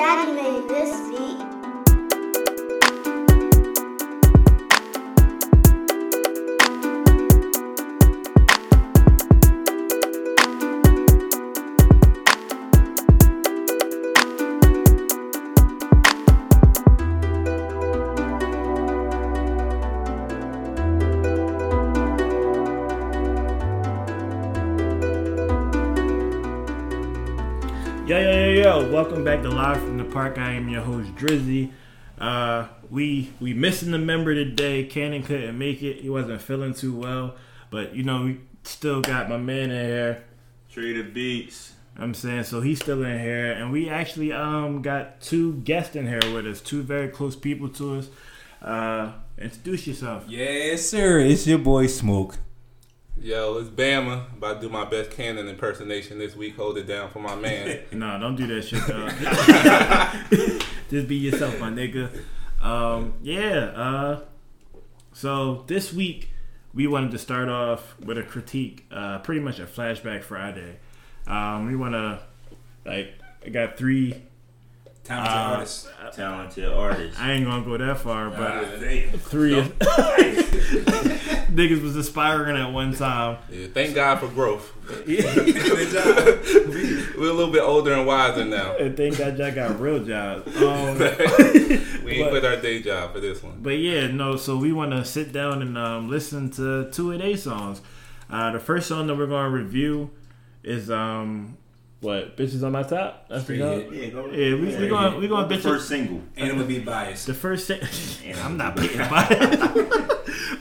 daddy made this beat. Welcome back to Live Park. I am your host Drizzy. Uh, we we missing the member today. Cannon couldn't make it. He wasn't feeling too well, but you know we still got my man in here. Treated Beats. I'm saying so he's still in here, and we actually um got two guests in here with us, two very close people to us. Uh, introduce yourself. Yes, sir. It's your boy Smoke. Yo, it's Bama. About to do my best Cannon impersonation this week. Hold it down for my man. No, don't do that shit, dog. Just be yourself, my nigga. Um, yeah. Uh, so this week we wanted to start off with a critique, uh, pretty much a flashback Friday. Um, we want to like, I got three. Talented Uh, artist. talented artist. I ain't gonna go that far, but Uh, they- three niggas was aspiring at one time. Yeah, thank God for growth. We're a little bit older and wiser now. And thank God y'all got real jobs. Um, We ain't But- quit our day job for this one. But yeah, no. So we want to sit down and um, listen to two of their songs. Uh, the first song that we're going to review is um, what bitches on my top. That's the Straight hit. Yeah, go. Yeah, we- we gonna- we gonna the bitch first single. And I'm gonna be biased. The first sing- I'm not picking about it.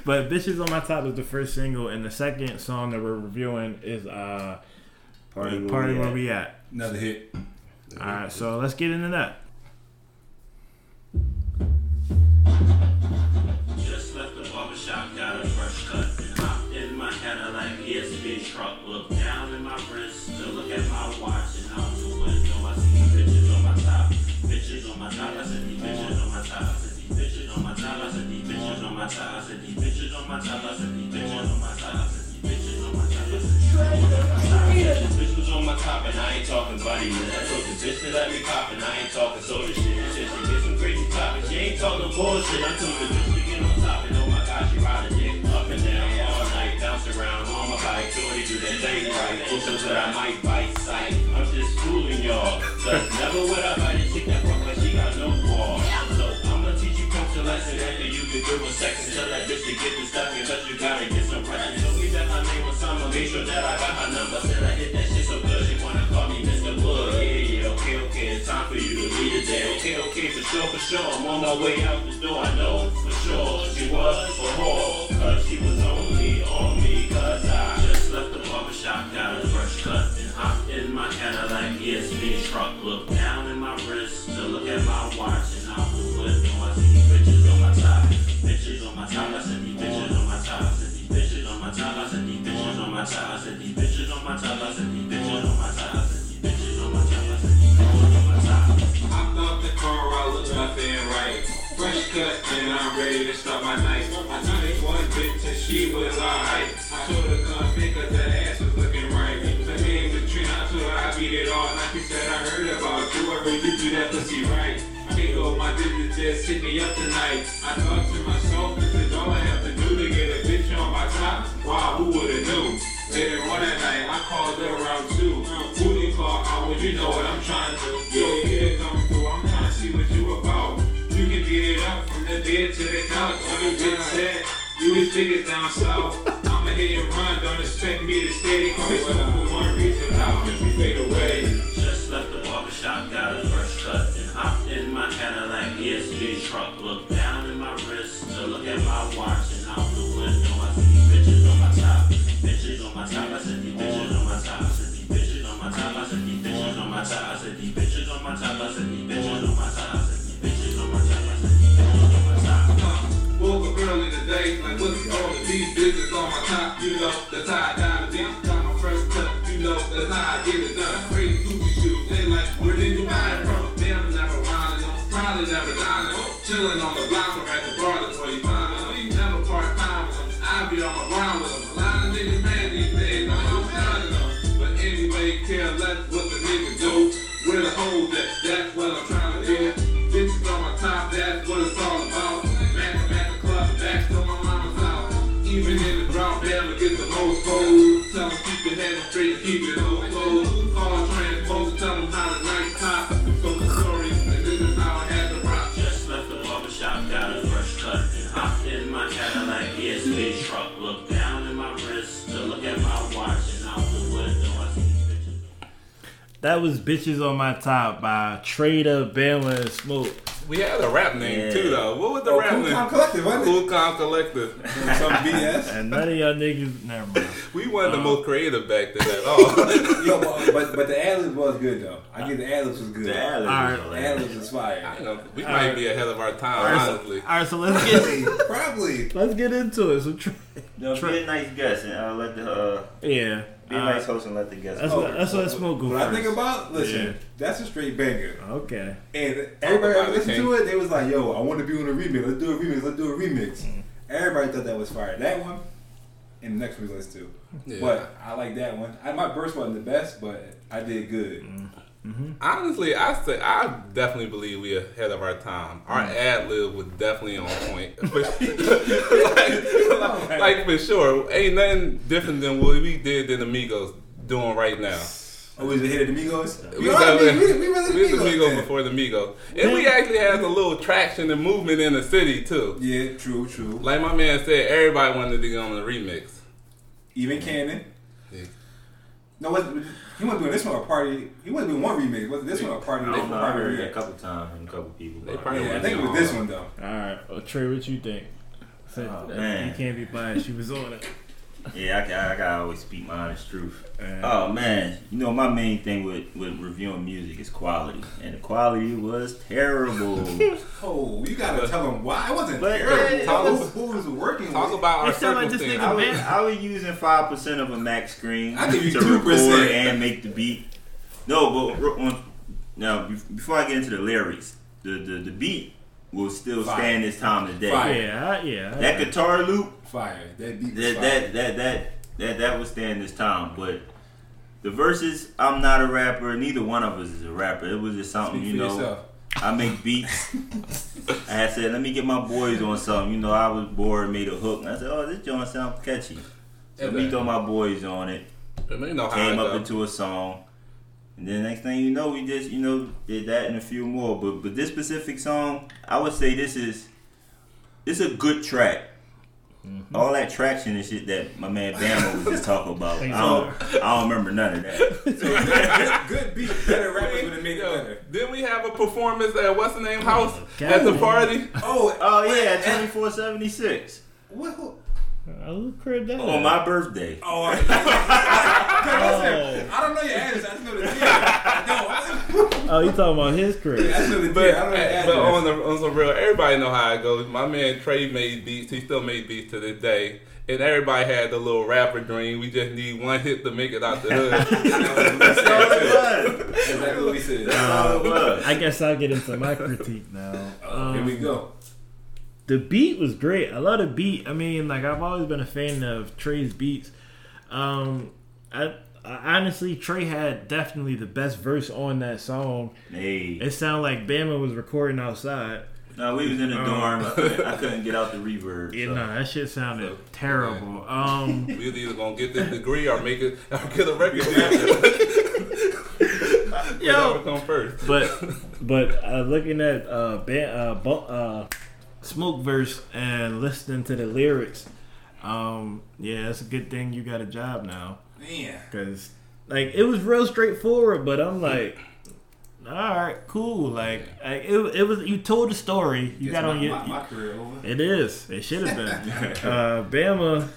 But bitches on my top is the first single, and the second song that we're reviewing is uh, Party, where party we where at. we at. Another hit. All right, so let's get into that. Talking body man. I told the bitch to let me pop and I ain't talking soda shit. She said she get some crazy topics. She ain't talking bullshit. I told the bitch to get on top and oh my god, she ride a dick up and down all night, bounce around on my bike. Shorty do that thing right. Also that I might bite sight. I'm just fooling y'all. Cause never would I fight a chick that fuck like she got no balls. So I'ma teach you culture lesson after you can do a and tell that bitch to get the stuff cause you gotta get some pressure. Told me that my name was Summer, made sure that I got her number. Said I hit that shit so time for you to leave it there. Okay, okay, for sure, for sure. I'm on my way out the door, I know for sure. She was a whore, cause she was only on me, cause I just left the barber shop, got a fresh cut, and hopped in my Cadillac ESP truck. Look down in my wrist to look at my watch, and out the window I see bitches on my top. Bitches on my top, I said these bitches on my top. I said these bitches on my top. I said these bitches on my top. I said these bitches on my top. I said these bitches on my top. Hopped off the car, I look nothing right. Fresh cut, and I'm ready to start my night. I this one bitch and she was alright. I told her come pick up that ass was looking right. Her name was Trina, I told her I beat it all night. She said I heard about you, I you do that pussy right. I can't go my digits just hit me up tonight. I thought to myself, this is all I have to do to get a bitch on my top. Wow, who would've knew? Later on that night, I called her around two. Booty call, I would you know what I'm trying to do. Yo, yeah, come the bed to the couch. Every bitch said, you was biggest down south. I'ma hit and run, don't expect me to steady. Call me for one reason, out, just we fade away. Just left the barbershop, got a fresh cut, and hopped in my Cadillac ESP truck. Look down in my wrist to look at my watch, and out the window I see bitches on my top. Bitches on my top, I said these bitches on my top. I said these bitches on my top. I said these bitches on my top. I said these bitches on my top. I said these today, like what's all of these bitches on my top, you know, the tie down bitch, got my first cut, you know, that's how I get it done. Crazy Gucci shoes, they like, where did you buy it from? Damn, never riding them, probably never dining chilling on the block or at the bar, that's where you find them. Never part time with them, I be on my grind with them. A lot of niggas mad these days, I'm not signing them. But anyway, care less what the niggas do, where the hoes at, that's what I'm trying to there. Bitches on my top, that's what it's all about. Even in the drought, Bama get the most gold. Tell them keep your head straight, keep it low, low. Call transpose, tell them how to write top. From the story, and this is how I had to rock. Just left the barbershop, got a fresh cut. Hopped in my Cadillac ESP truck. Look down at my wrist to look at my watch. And out the window, I see. That was Bitches on My Top by Trader, Bama, and Smoke. We had a rap name Yeah. too though. What was the Oh, rap Cool name? Calm Collective, wasn't it? Cool Calm Collective. Some BS. And none of y'all niggas, never mind. We weren't Uh. the most creative back then at all. Yo, but, but but the ad was good though. I get the ad was good. The ad Alright. libs The was ad libs was fire. I know, we All might right. be ahead of our time, All right, so, honestly. all right, so let's get Probably. let's get into it. So, Tra- No, Tra- be a nice guest and I'll let the uh, yeah, be a uh, nice host and let the guests. that's go. what that's what Smoke go What I think about, listen, Yeah. that's a straight banger. Okay, And everybody about that it, listened to it, they was like, yo, I want to be on a remix. Let's do a remix. Let's do a remix. Everybody thought that was fire. That one and the next one we listened to. Yeah. But I like that one. I, my verse wasn't the best, but I did good. Honestly, I say I definitely believe we ahead of our time. Our Mm. ad lib was definitely on point. like, like, like, for sure, ain't nothing different than what we did than Amigos doing right now. Oh, was it hit of the Migos? We, You was know what I mean? we, we really we was Migos Amigos then. before the Migos, and we actually had a little traction and movement in the city too. Yeah, true, true. Like my man said, everybody wanted to get on the remix. Even Cannon. Yeah. No, what, he wasn't doing this one a party. He wasn't doing one remake. Wasn't this one a party? I don't know. I heard that a couple times from a couple people. They probably Yeah, I think it was this one though. all right. Well, Trey, what you think? Say- Oh, man. you can't be biased. She was on it. Yeah, I, can, I gotta always speak my honest truth. Oh man, you know my main thing with, with reviewing music is quality, and the quality was terrible. Oh, you gotta tell them why. It wasn't But, terrible. uh, Tell talk- him who was working Talk with. about our It sound like. I was, I was using five percent of a Mac screen I give you to 2%. record and make the beat. No, but on, now before I get into the lyrics, the the, the beat will still Fire. stand this time today. Fire. yeah, yeah. I- That guitar loop, Fire. That beat was that fire. that that that that that will stand this time. But the verses, I'm not a rapper. Neither one of us is a rapper. It was just something, Speak you for know. yourself. I make beats. I had said, let me get my boys on something. You know, I was bored, made a hook. And I said, oh, this joint sounds catchy. So let me throw my boys on it. And they know how Came up into a song. And then next thing you know, we just, you know, did that and a few more. But but this specific song, I would say this is it's a good track. Mm-hmm. All that traction and shit that my man Bama was just talking about. I don't, I don't remember none of that. Good beat. Better rappers would have made it Yo, better. didn't we have a performance at what's the name house God. at the party? Oh, Oh yeah, twenty four seventy six what? Who- I'll crib that. on my birthday. Oh, I, listen, I don't know your address. I just know the deal. No, Oh, you talking about his crib? I know the. But, I don't know your but on the on some real, everybody know how it goes. My man Trey made beats. He still made beats to this day. And everybody had the little rapper dream. We just need one hit to make it out the hood. That's all it was. That's exactly what we said. That's all it was. I guess I'll get into my critique now. Oh, Here we Um, go. The beat was great. I love the beat. I mean, like I've always been a fan of Trey's beats. Um, I, I honestly, Trey had definitely the best verse on that song. Hey, It sounded like Bama was recording outside. no, we was in the dorm. I couldn't, I couldn't get out the reverb. You so. know, that shit sounded terrible. Um, we was either gonna get this degree or make it or get a record deal. Whatever come first. but but uh, looking at uh, ban- uh, bu- uh, Smoke verse and listening to the lyrics, um, yeah, it's a good thing you got a job now. Man. Cause like it was real straightforward, but I'm like, all right, cool. Like I, it, it was you told the story. You Guess got on your. my, my career over. it is. It should have been. uh, Bama.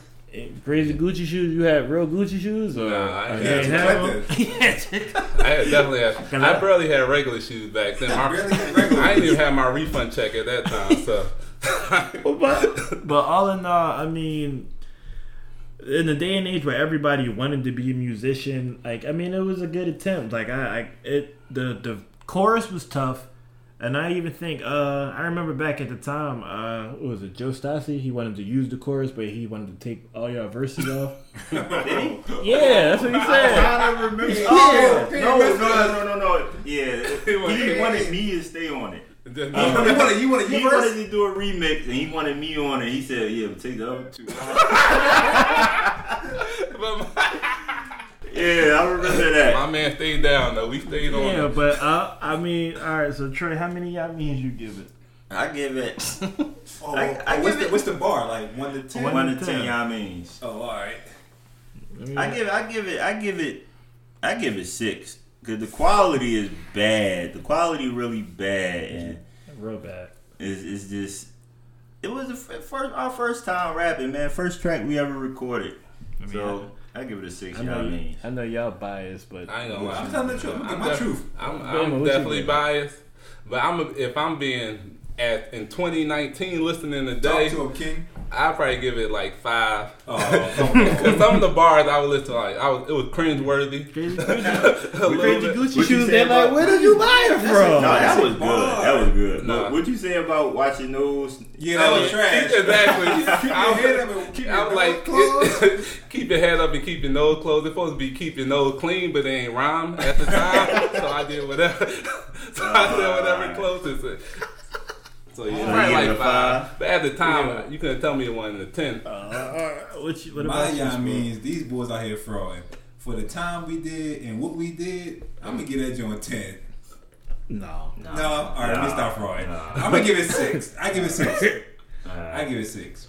Crazy Gucci shoes. You had real Gucci shoes, or Nah, I or had ain't to have collect them? I had definitely had. I I- barely had regular shoes back then. My- barely had regular I didn't even have my refund check at that time. So but, but all in all, I mean, in the day and age where everybody wanted to be a musician, like I mean, it was a good attempt. Like I, I it the the chorus was tough. And I even think uh, I remember back at the time, uh, what was it Joe Stassi? He wanted to use the chorus, but he wanted to take all your verses off. Did he? yeah, that's what he said. I don't remember. Yeah. Oh, Yeah. no, no, no, no, no. Yeah, He wanted- me to stay on it. Just- you want to you want He wanted first? to do a remix, and he wanted me on it. He said, "Yeah, but take the other two." but my, yeah, I remember that. my man stayed down though. We stayed on. Yeah, but uh, I mean, all right. So Trey, how many y'all means you give it? I give it Oh, I- I oh, what's give the it- what's the bar like one to ten? One one to to ten. ten. Y'all means. Oh, all right. I give, I give it, I give it, I give it six because the quality is bad. The quality really bad, and real bad. it's, it's just. It was the first our first time rapping, man. First track we ever recorded. I mean, so I give it a six. I Y'all know. I know y'all biased, but I ain't gonna lie. I'm telling the truth. Look at I'm my def- truth. I'm, I'm what you definitely biased, but I'm a, if I'm being at in 2019 listening Talk today, to him, King. I'd probably give it like five. Oh, come on. Because some of the bars I would listen to, like I was, it was cringe worthy. crazy, a crazy, little crazy bit. Gucci shoes. They're like, where did you buy it No, from? that was good. That was good. Nah. But what you say about watching those? Yeah, that was Oh, trash. Exactly. Keep I your was- head up and keep I your was like, nose keep your head up and keep your nose closed. It's supposed to be keep your nose clean, but it ain't rhyme at the time. so I did whatever. so I said whatever closest. So yeah, So probably you give like five. five? But at the time, Yeah. you couldn't tell me it wasn't a ten. Uh, what, you, what My about you? y'all means these boys out here frauding. For the time we did and what we did, I'm gonna give that joint ten. No. No, no. all right, let me stop frauding. Nah. I'm gonna give it six. I give it six. I give it six.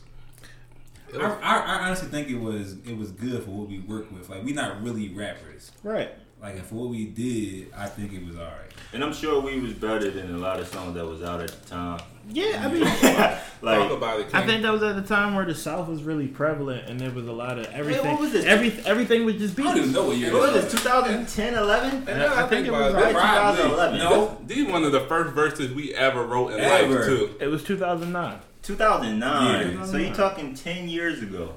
It I, was- I, I honestly think it was it was good for what we work with. Like we're not really rappers. Right. Like and for what we did, I think it was alright. And I'm sure we was better than a lot of songs that was out at the time. Yeah, I mean, Talk like about it. I think that was at the time where the South was really prevalent, and there was a lot of everything. what was this? Every everything was just I don't even know what year what this was it? 2010, 11? And now I, I think think it was right 2011. No, These one of the first verses we ever wrote in Ever. life too. It was 2009. 2009. Yeah. So you're talking 10 years ago?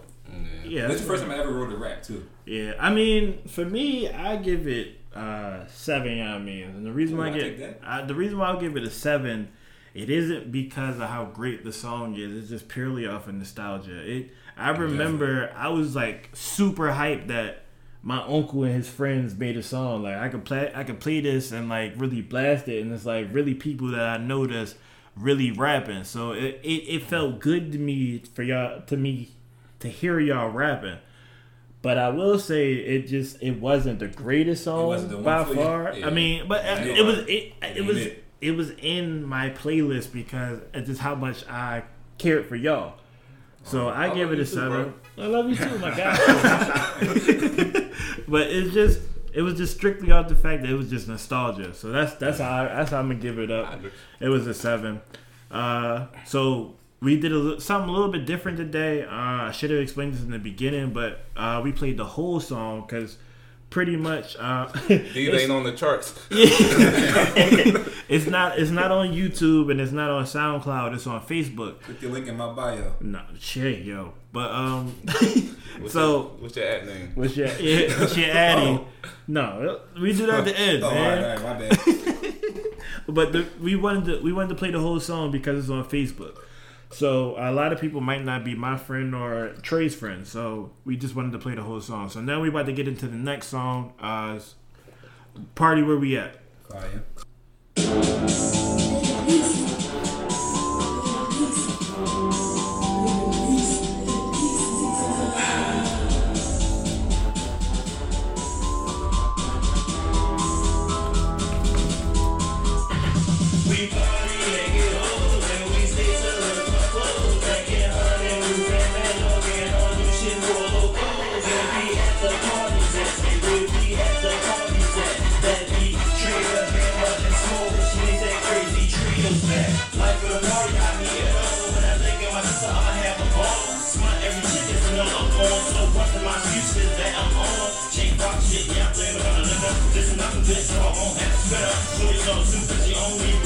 Yeah, that's the first time I ever wrote a rap too. Yeah, I mean, for me, I give it uh, seven. I mean, and the reason Ooh, why I I get take uh, the reason why I'll give it a seven, it isn't because of how great the song is. It's just purely off of nostalgia. It. I remember I was like super hyped that my uncle and his friends made a song. Like I could play, I could play this and like really blast it, and it's like really people that I know that's really rapping. So it, it, it felt good to me for y'all to me to hear y'all rapping. But I will say it just it wasn't the greatest song the by far. Yeah. I mean, but Yeah. it was it, it was it. It was in my playlist because it's just how much I cared for y'all. So I, I give it a too, seven. I love you too, my guy. but it's just it was just strictly off the fact that it was just nostalgia. So that's that's how I, that's how I'm gonna give it up. It was a seven. Uh, so we did a, something a little bit different today. Uh, I should have explained this in the beginning, but uh, we played the whole song because pretty much uh, These ain't on the charts. it's not it's not on YouTube and it's not on SoundCloud. It's on Facebook. Put the link in my bio. No, shit, yo. But um, What's so your, what's your ad name? what's your yeah, what's your adding? No, we do that at the end, Oh, man. right, all right, my bad. But the, we wanted to we wanted to play the whole song because it's on Facebook. So a lot of people might not be my friend or Trey's friend. So we just wanted to play the whole song. So now we about to get into the next song. Uh, party where we at? Fire. bitch, so I won't have to spit her. Shorty so super, she only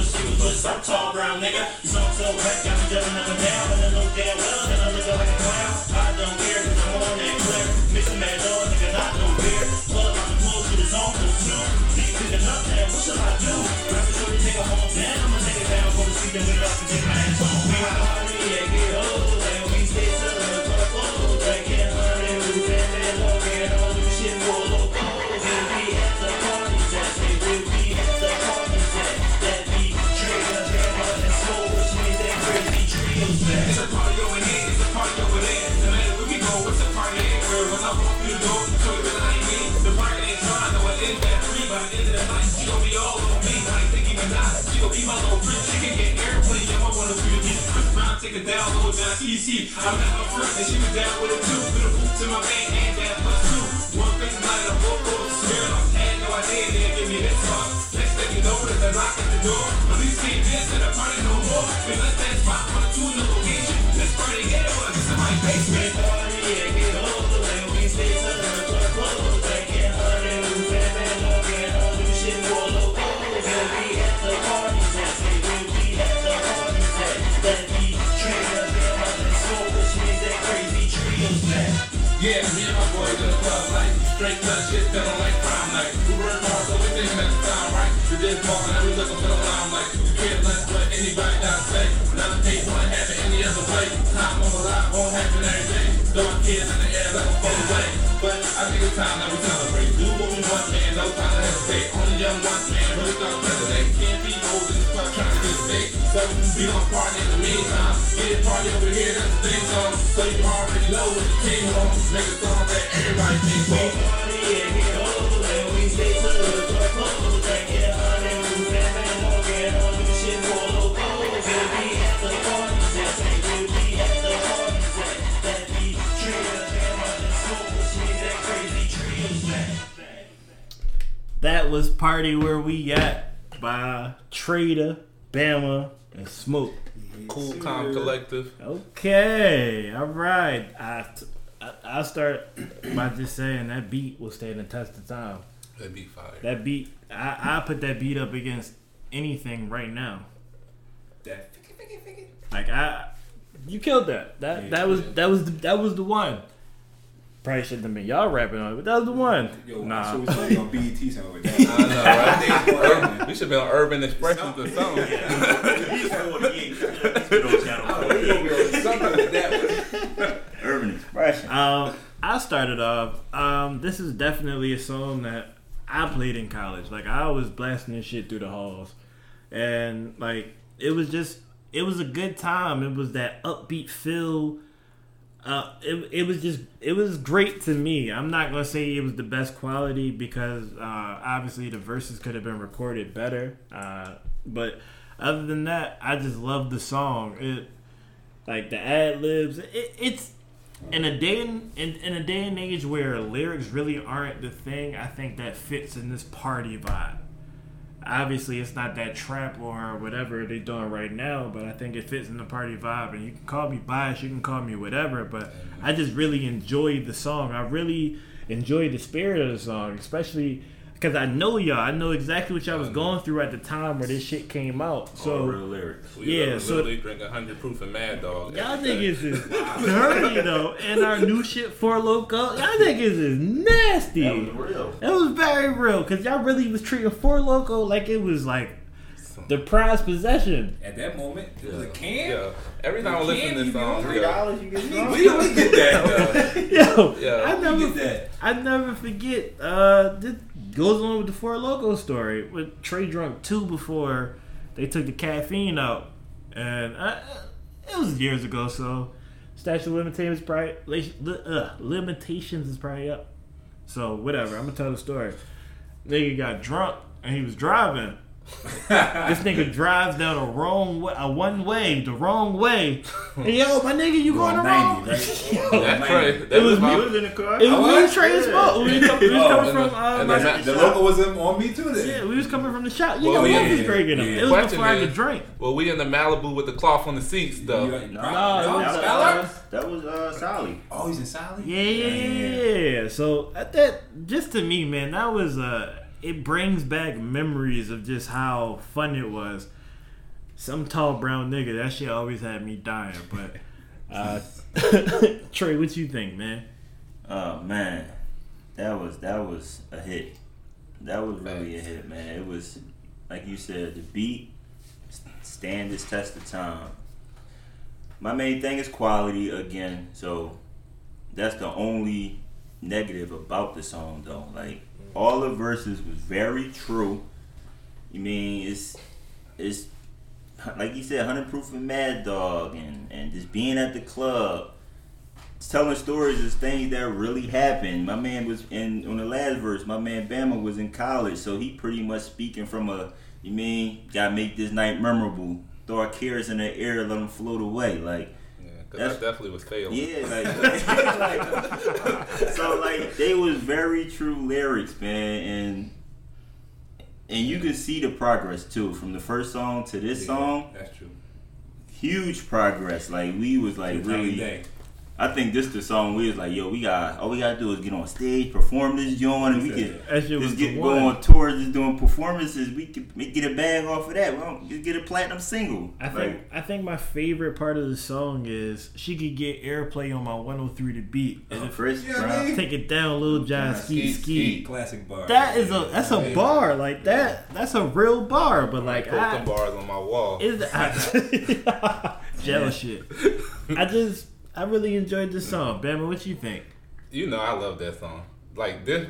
she was some tall brown nigga. You I'm so wet, got me jumping up and down, and I know damn well and I look like a clown. I don't care, cause I'm on that clear. Mixing mad dog, nigga, not no beer. Plug on the pool, shit is on the two. Deep picking up, now what should I do? Grab a shorty, take her home down, I'ma take it down, go to sleep, then wake up and take my ass home. We got a party, yeah, down low down easy. I met her friend and she was down with it too. Put a boot to my man and that plus two. One face night of both roads. Girl, I had no idea they give me this far. Next thing you know, there's a knock at the door. Police can't dance at the party no more. We left that spot on a two in the location. This party was just in my basement. Yeah, me and my boys in the club like straight cut shit, feeling like prime night. We work hard, so we thinking that the sound right. We did ball and we looking for the limelight. We care less what anybody to say. Another day won't happen any other way. Time on the line won't happen every day. My kids in the air like a full away. But I think it's time that we celebrate. Do what we want, man, no time to hesitate. Only young ones, man, really thought president. Can't be old in this club trying to get a date. So we be gon' party in the meantime. Get a party over here, So you already know what the king song that everybody. That was Party Where We At by Trader, Bama, and Smoke. Cool Calm Collective. Okay, all right. I, I, I'll start by just saying that beat will stand the test of time. That'd be fire. That beat, I, I put that beat up against anything right now. That Like I, you killed that. That Yeah, that was yeah. that was the, that was the one. Probably shouldn't have been y'all rapping on it, but that was the one. Yo, nah, so we supposed to be on BET something with that. I know, right? Urban. we should be on Urban Expressions or something. He's 48. Let's get on channel 48. Something with that. Urban expression. Um, I started off. Um, this is definitely a song that I played in college. Like I was blasting this shit through the halls, and like it was just it was a good time. It was that upbeat feel. Uh, it, it was just it was great to me. I'm not gonna say it was the best quality because uh, obviously the verses could have been recorded better. Uh, but other than that, I just love the song. It like the ad libs. It, it's in a day in, in, in a day and age where lyrics really aren't the thing. I think that fits in this party vibe. Obviously, it's not that trap or whatever they're doing right now, but I think it fits in the party vibe. And you can call me biased, you can call me whatever, but I just really enjoyed the song. I really enjoyed the spirit of the song, especially because I know y'all. I know exactly what y'all was going through at the time where this shit came out. All So real lyrics. We Yeah, yeah, so- literally drink 100 proof of Mad Dog. Y'all every day. niggas is dirty though, and our new shit Four Loko. Y'all niggas is nasty. That was real. That was very real, cause y'all really was treating Four Loko like it was like the prized possession. At that moment, it was a can. Yeah. Every time I listen to this song, Three dollars, you get drunk. We don't get that. though. Yo, Yeah. I never, get that. I never forget. Uh, this goes along with the Four Loko story with Trey drunk two before they took the caffeine out, and uh, it was years ago. So statute of limitations probably uh, limitations is probably up. So whatever. I'm gonna tell the story. Nigga got drunk and he was driving. this nigga drives down a wrong way, a one way, the wrong way. Hey, yo, my nigga, you going the wrong? 90, right? Yo, That's Trey. That It was was my, You was in the car. it was Oh, me what? and Trey's fault. We was coming, we was Oh, coming and from the- uh, and my the- shop. The local was on me too. Then. Yeah, we was coming from the shop. You Well, know, yeah, what was yeah, drinking them. It was Question before I could drink. well, we in the Malibu with the cloth on the seats, though. You- No, you- No, that it was, was, uh, that was uh, Sally. Oh, he's in Sally. Yeah, yeah, yeah, yeah. So at that, just to me, man, that was uh, it brings back memories of just how fun it was. Some tall brown nigga, that shit always had me dying. But uh, Trey, what you think, man? Oh man, that was that was a hit. That was really a hit, man. It was like you said, the beat s- stand this test of time. My main thing is quality again, so that's the only negative about the song though. Like all the verses was very true. You mean it's it's like you said, hundred proof and Mad Dog, and and just being at the club telling stories is things that really happened. My man was in on the last verse. My man Bama was in college, so he pretty much speaking from a you mean gotta make this night memorable throw our cares in the air, let them float away. Like, Yeah, because That's- I definitely was failing. yeah, like, so like they was very true lyrics, man, and and you can see the progress too from the first song to this song. That's true. Huge progress. Like we was like really. day. I think this the song we was like, yo, we got all we gotta do is get on stage, perform this joint, and we can That shit was just get one. go on tours, just doing performances. We can we get a bag off of that. We don't just get a platinum single. I think I think my favorite part of the song is she could get airplay on my 103 to beat oh, and if Chris Yeah, Brown. man. take it down, Lil Jon ski Skeet, ski. Classic bar. That is a that's a bar like that. That's a real bar, but like Put I, some bars on my wall. is I, jealous shit. I just I really enjoyed this song. Bama, what you think? you know I love that song. Like this,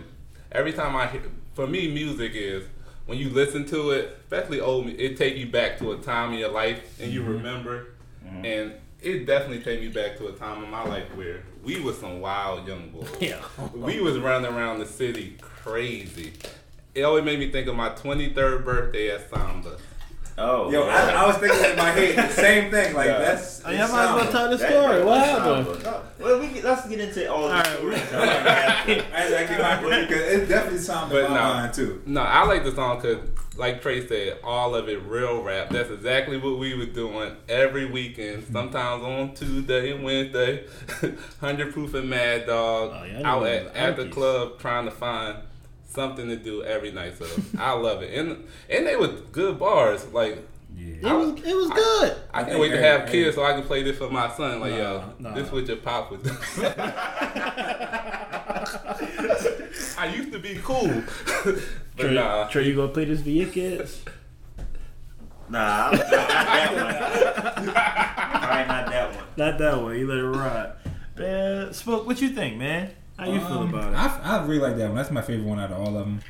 every time I hear, for me, music is when you listen to it, especially old, it take you back to a time in your life and you mm-hmm. remember, mm-hmm. and it definitely take me back to a time in my life where we was some wild young boys. Yeah. we was running around the city crazy. It always made me think of my 23rd birthday at Samba. Oh, Yo, I, I was thinking in my head the same thing. Like Yeah. that's. Oh, y'all might as well tell the story. that What happened? Samba. Well, we can, let's get into all the All right, stories. we're- I, I keep my because it definitely sounded But in my no. mind too. No, I like the song because, like Trey said, all of it real rap. That's exactly what we were doing every weekend. Sometimes on Tuesday and Wednesday, Hundred Proof and Mad Dog Oh, yeah, out at, at the club trying to find something to do every night. So I love it, and and they were good bars. Like yeah. It was it was good. I can't Hey, wait to have hey. kids so I can play this for my son. Like yo, Nah, nah. this what your pop would do. I used to be cool, but Trey, nah. Trey, you gonna play this for your kids? Nah, I'm- not that one. Probably not that one. Not that one. You let it ride. Man, Smoke, what you think, man? How you feel Um, about it? I, I really like that one. That's my favorite one out of all of them.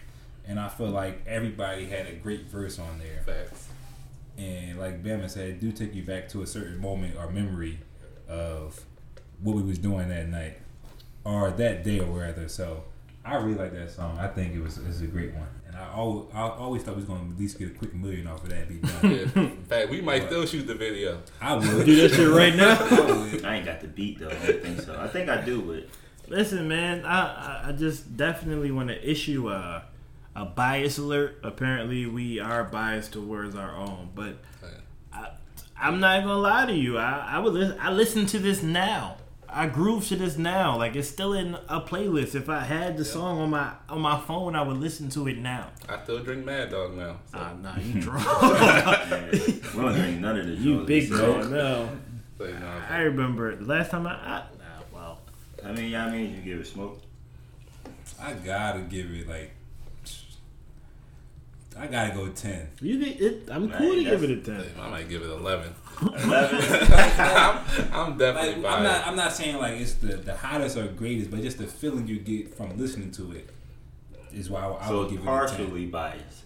And I feel like everybody had a great verse on there. Facts. And like Bama said, it do take you back to a certain moment or memory of what we was doing that night or that day or wherever. So I really like that song. I think it was it's a great one. And I always, I always thought we was going to at least get a quick million off of that. Be done. Yeah. In fact, we might still shoot the video. I would. Do that shit right now. I would. I ain't got the beat though. I don't think so. I think I do, but Listen, man, I I- I just definitely want to issue a a bias alert. Apparently, we are biased towards our own, but I, I'm not gonna lie to you. I I would listen, I listen to this now. I groove to this now. Like it's still in a playlist. If I had the song on my on my phone, I would listen to it now. I still drink Mad Dog now. So. Ah, nah, you drunk. we don't drink none of this. you big So, man. No, so, you know, I remember the last time I. I nah, well, How many y'all mean you give it smoke? I gotta give it like. I gotta go ten. you get it. I'm Man, cool to give it a ten. I might give it 11. Eleven. I'm, I'm definitely Like. I'm not. I'm not saying like it's the the hottest or greatest, but just the feeling you get from listening to it is why I, I so would give it a partially biased.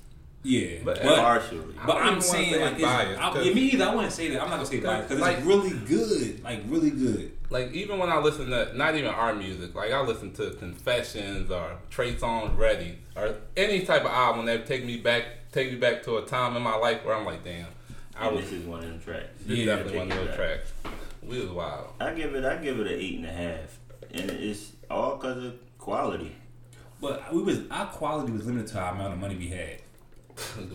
10. Yeah, But- but, partially. But I'm saying like it's it's, biased, I, 'cause- yeah, me either. I wouldn't say that. I'm not gonna say biased because Like- it's really good, like really good. like, even when I listen to, not even our music, like, I listen to Confessions or Trey Songz Ready or any type of album that take me back, take me back to a time in my life where I'm like, damn, I And was, this is one of them tracks. this Yeah, definitely one of take those tracks. We was wild. I give it. I give it an eight and a half, and it's all because of quality. But we was our quality was limited to our amount of money we had.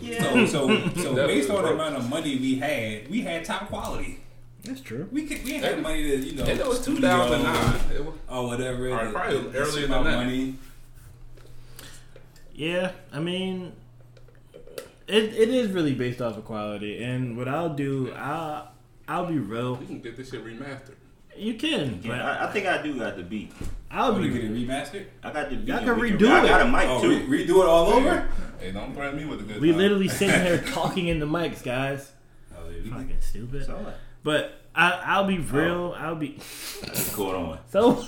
Yeah. So so so based on the amount of money we had, we had top quality. That's true. We could we had money to you know And it was 2009. It or whatever. Or to- probably to- to earlier than that. Money. Yeah, I mean, it, it is really based off of quality. And what I'll do, I'll I'll be real. we can get this shit remastered. You can, but I, I think I do got the beat. I'll Oh, be you get it remastered? I got the beat. Y'all and can we redo I got a mic Oh, too. re- redo it all over? Hey, don't threaten me with a good we time. literally sitting here talking in the mics, guys. Oh, yeah, we- Fucking stupid. So what? But I, I'll be oh. real. I'll be Going on. so.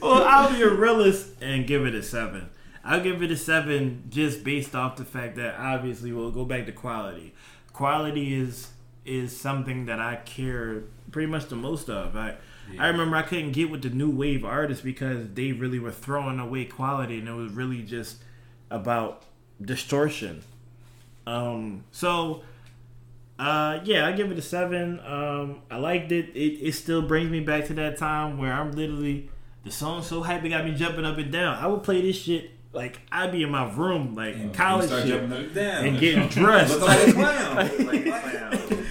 well, I'll be a realist and give it a seven. I'll give it a seven just based off the fact that obviously we'll go back to quality. Quality is is something that I care pretty much the most of. I I remember I couldn't get with the new wave artists because they really were throwing away quality and it was really just about distortion. Um, so, uh, yeah, I give it a seven. Um, I liked it. It it still brings me back to that time where I'm literally the song so hype it got me jumping up and down. I would play this shit like I'd be in my room like And college shit and getting dressed. Like. Like clown.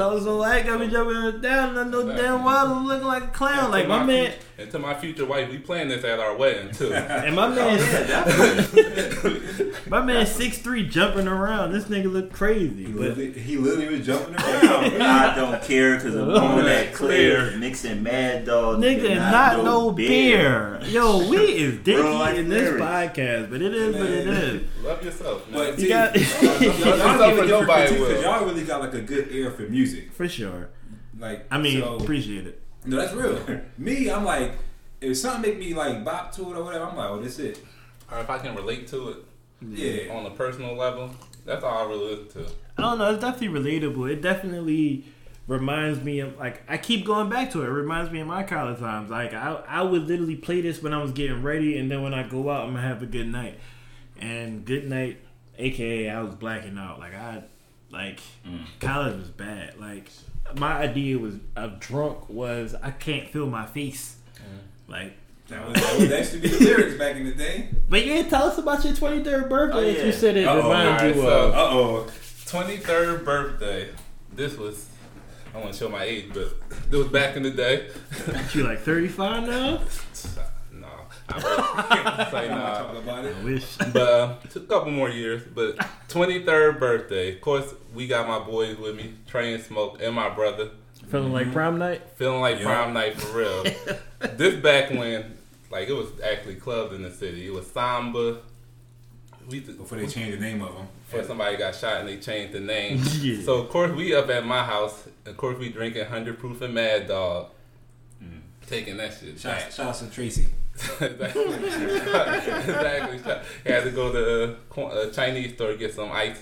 So I was so like got me jumping up and down. And I know damn well I'm looking like a clown. Like my man. Fut- and to my future wife, we playing this at our wedding too. And my man, oh, my man, six three jumping around. This nigga look crazy. He literally, he literally was jumping around. I don't care because I'm on that Clear. clear, mixing Mad Dog. nigga, not, no beer. Yo, we is dicky like in this lyrics. podcast, but it is what it is. Love yourself, man. But You see, got- y'all really got like a good ear for music. For sure. Like I mean, so, appreciate it. No, that's real. Me, I'm like, if something make me like bop to it or whatever, I'm like, oh, this it. or if I can relate to it Yeah. on a personal level, that's all I really listen to. I don't know. It's definitely relatable. It definitely reminds me of like I keep going back to it. It reminds me of my college times. Like I I would literally play this when I was getting ready, and then when I go out, I'm gonna have a good night. And good night, aka I was blacking out. Like I like mm. college was bad. Like my idea was of drunk was I can't feel my face. Like. That was, that was actually the lyrics back in the day. But you didn't tell us about your 23rd birthday. Oh, yeah. You said it Uh-oh. reminds Alright, you so- of. Uh oh. 23rd birthday. This was, I want to show my age, but it was back in the day. You like 35 now? no, I wouldn't say nah. Talk about it. I wish. But uh, took a couple more years. But 23rd birthday. Of course, we got my boys with me, Trey and Smoke, and my brother. Feeling like prom night? Feeling like Yeah. prom night for real. this back when, like, it was actually clubs in the city. It was Samba. We Before they changed the name of them. before somebody got shot and they changed the name. Yeah. So of course we up at my house. Of course we drinking hundred proof and Mad Dog, taking that shit. Shout, shout out to Tracy. Exactly. exactly. Had to go to a Chinese store get some ice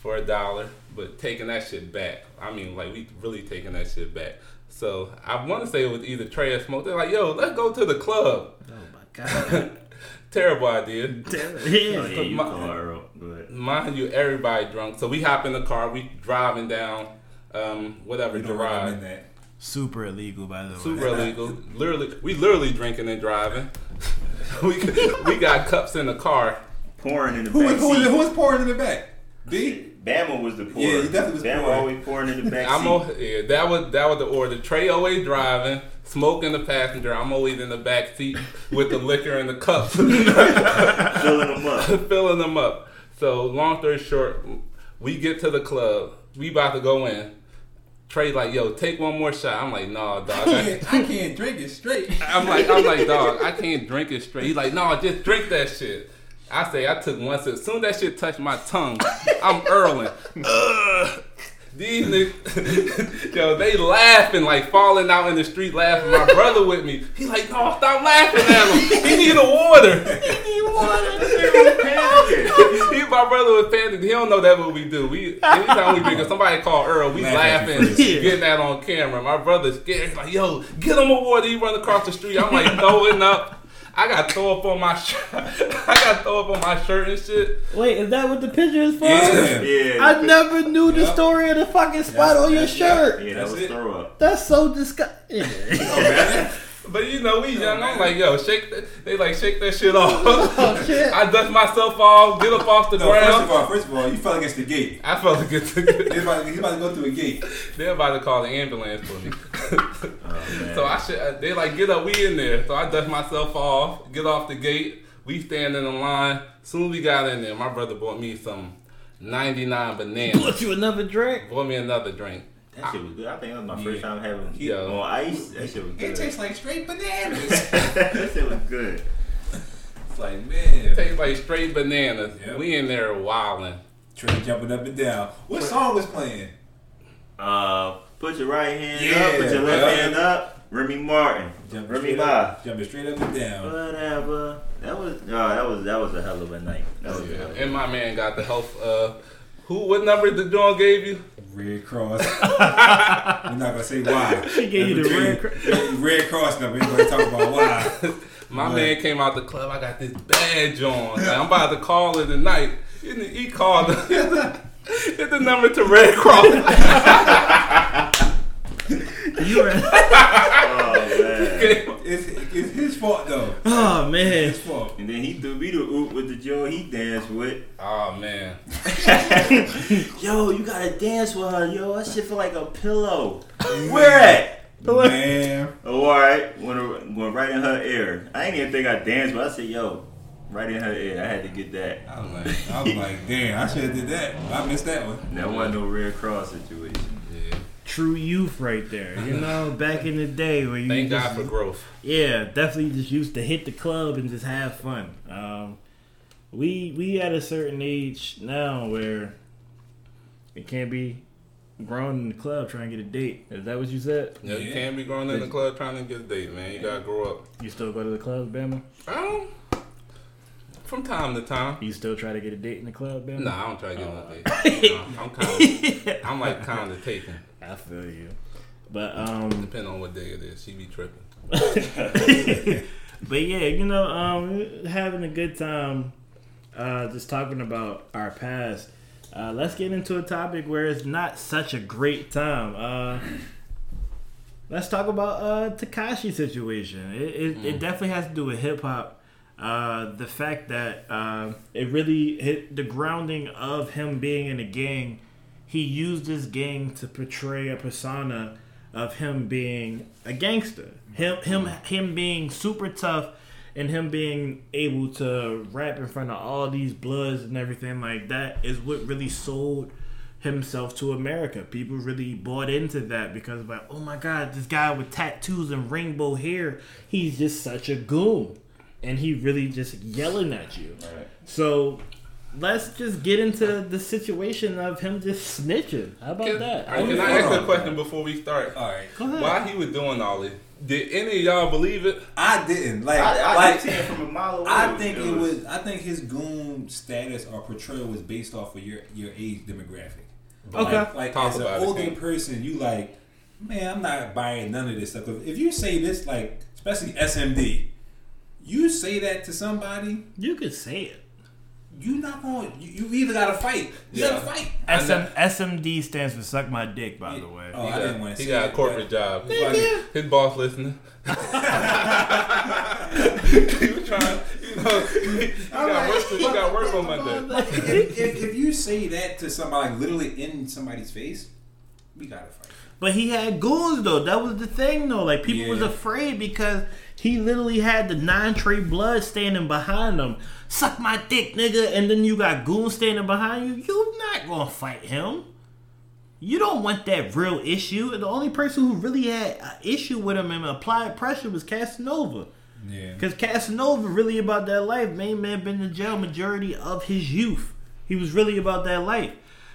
for a dollar, but taking that shit back. I mean, like we really taking that shit back. So I want to say it was either Trey or Smoke. They're like, "Yo, let's go to the club." Oh my god. Terrible idea. Damn. Yeah. yeah, you My- call her up. Go ahead. Mind you, everybody drunk. So we hop in the car. We driving down, um, whatever We don't recommend ride. that. Super illegal, by the way. Super illegal. Literally, we literally drinking and driving. we we got cups in the car. Pouring in the Who back who, was, seat. who was pouring in the back? B? Bama was the pour. Yeah, he definitely was Bama pouring. always pouring in the back I'm seat. o- yeah, that was that was the order. Trey always driving, smoking the passenger. I'm always in the back seat with the liquor and the cups, filling them up. filling them up. So long story short, we get to the club. We about to go in. Trey like, yo, take one more shot. I'm like, nah, dog. I I- can't, I can't drink it straight. I'm like, I'm like, dog, I can't drink it straight. He's like, no, just drink that shit. I say, I took one sip. As soon as that shit touched my tongue, I'm earling. Ugh. These niggas, yo, they laughing, like falling out in the street laughing. My brother with me. He like, no, stop laughing at him. He need a water. he need water. he, my brother was panicking. He don't know that what we do. We anytime we drink, somebody call Earl, we Laughing laughing, first. getting that on camera. My brother's scared. He's like, yo, get him a water. He run across the street. I'm like throwing up. I got throw up on my shirt. I got throw up on my shirt and shit. Wait, is that what the picture is for? Yeah. Yeah. I never knew the Yep. story of the fucking spot on your shirt. Yeah, that was it. throw up. That's so disgusting. Oh, Oh, man. But you know, we young. I'm like, yo, shake. That, they like shake that shit off. Oh, shit. I dust myself off, get up off the No, first ground. of all, first of all, you fell against the gate. I felt a good. He's about, about to go through a gate. They're about to call the ambulance for me. Oh. So I should. uh, They like get up. We in there. So I dust myself off. Get off the gate. We stand in the line. Soon we got in there, my brother bought me some 99 bananas. Put you another drink? bought me another drink. That shit was good. I think that was my first Yeah. time having Yo. on ice. That shit was good. It tastes like straight bananas. that shit was good. it's like, man. it Tastes like straight bananas. Yep. We in there wilding. Trey jumping up and down. What song was playing? Uh, put your right hand Yeah, up, put your left yeah. hand up. Remy Martin. Jumping Remy straight Ma. up, jumping straight up and down. Whatever. That was oh, that was that was a hell of a night. That was a hell of a And my man got the health. Uh, who? What number the John gave you? Red Cross. We're not gonna say why. She gave you the red cr- Red, Red Cross number. We're gonna talk about why. My Right. man came out the club. I got this badge on. Like, I'm about to call it tonight. he called. Hit the number to Red Cross. You were, Oh man. It's, it's his fault though. oh man. His fault. And then he threw me the oop with the Joe he danced with. oh man. Yo, you gotta dance with her, yo. That shit feel like a pillow. Where at? Man. Oh, alright. Went, went right in her ear. I ain't even think I danced, but I said, yo, right in her ear. I had to get that. I was like, I was like, damn, I should have did that. I missed that one. That wasn't no Red Cross situation. True youth right there. You know, back in the day where you Thank just, God for growth. yeah, definitely just used to hit the club and just have fun. Um, we we at a certain age now where it can't be grown in the club trying to get a date. Is that what you said? No, you Yeah. can't be grown in the club trying to get a date, man. You gotta grow up. You still go to the club, Bama? I don't. From time to time. You still try to get a date in the club, Bama? Nah, I don't try to get no date. No, I'm kind of. I'm like kind of taken. I feel you. But um Depending on what day it is, she be tripping. but yeah, you know, um, having a good time, uh, just talking about our past. Uh, let's get into a topic where it's not such a great time. Uh, let's talk about uh, Tekashi situation. It, it, it definitely has to do with hip hop. Uh, the fact that uh, it really hit the grounding of him being in a gang. He used his gang to portray a persona of him being a gangster. Him him him being super tough and him being able to rap in front of all these bloods and everything like that is what really sold himself to America. People really bought into that because like, oh my god, this guy with tattoos and rainbow hair, he's just such a goon. And he really just yelling at you. So let's just get into the situation of him just snitching. How about Can, that? Alright, can I Hold ask a on. question before we start? All right. Go ahead. While he was doing all this, did any of y'all believe it? I didn't like. I, I like can from a mile away. I think it was. I think his goon status or portrayal was based off of your your age demographic. Okay. Like, like Talk as about an older King. person, you like, man, I'm not buying none of this stuff. If if you say this, like, especially SMD, you say that to somebody, You could say it. You not going. You, you either gotta fight. You Yeah. gotta fight. SM, SMD stands for suck my dick, by the way. Oh, He I got, didn't want to he say got a corporate but- job. Like, His boss listening. he was trying, you know, he, he got work. He got work on Monday. Like, if, if, if you say that to somebody, like, literally in somebody's face, we gotta fight. But he had goons though. That was the thing though. Like people was afraid because he literally had the Nine Trey blood standing behind him. Suck my dick, nigga. And then you got Goon standing behind you. You're not gonna fight him. You don't want that real issue. The only person who really had an issue with him and applied pressure was Casanova. Yeah. Because Casanova really about that life. Main man been in jail majority of his youth. He was really about that life.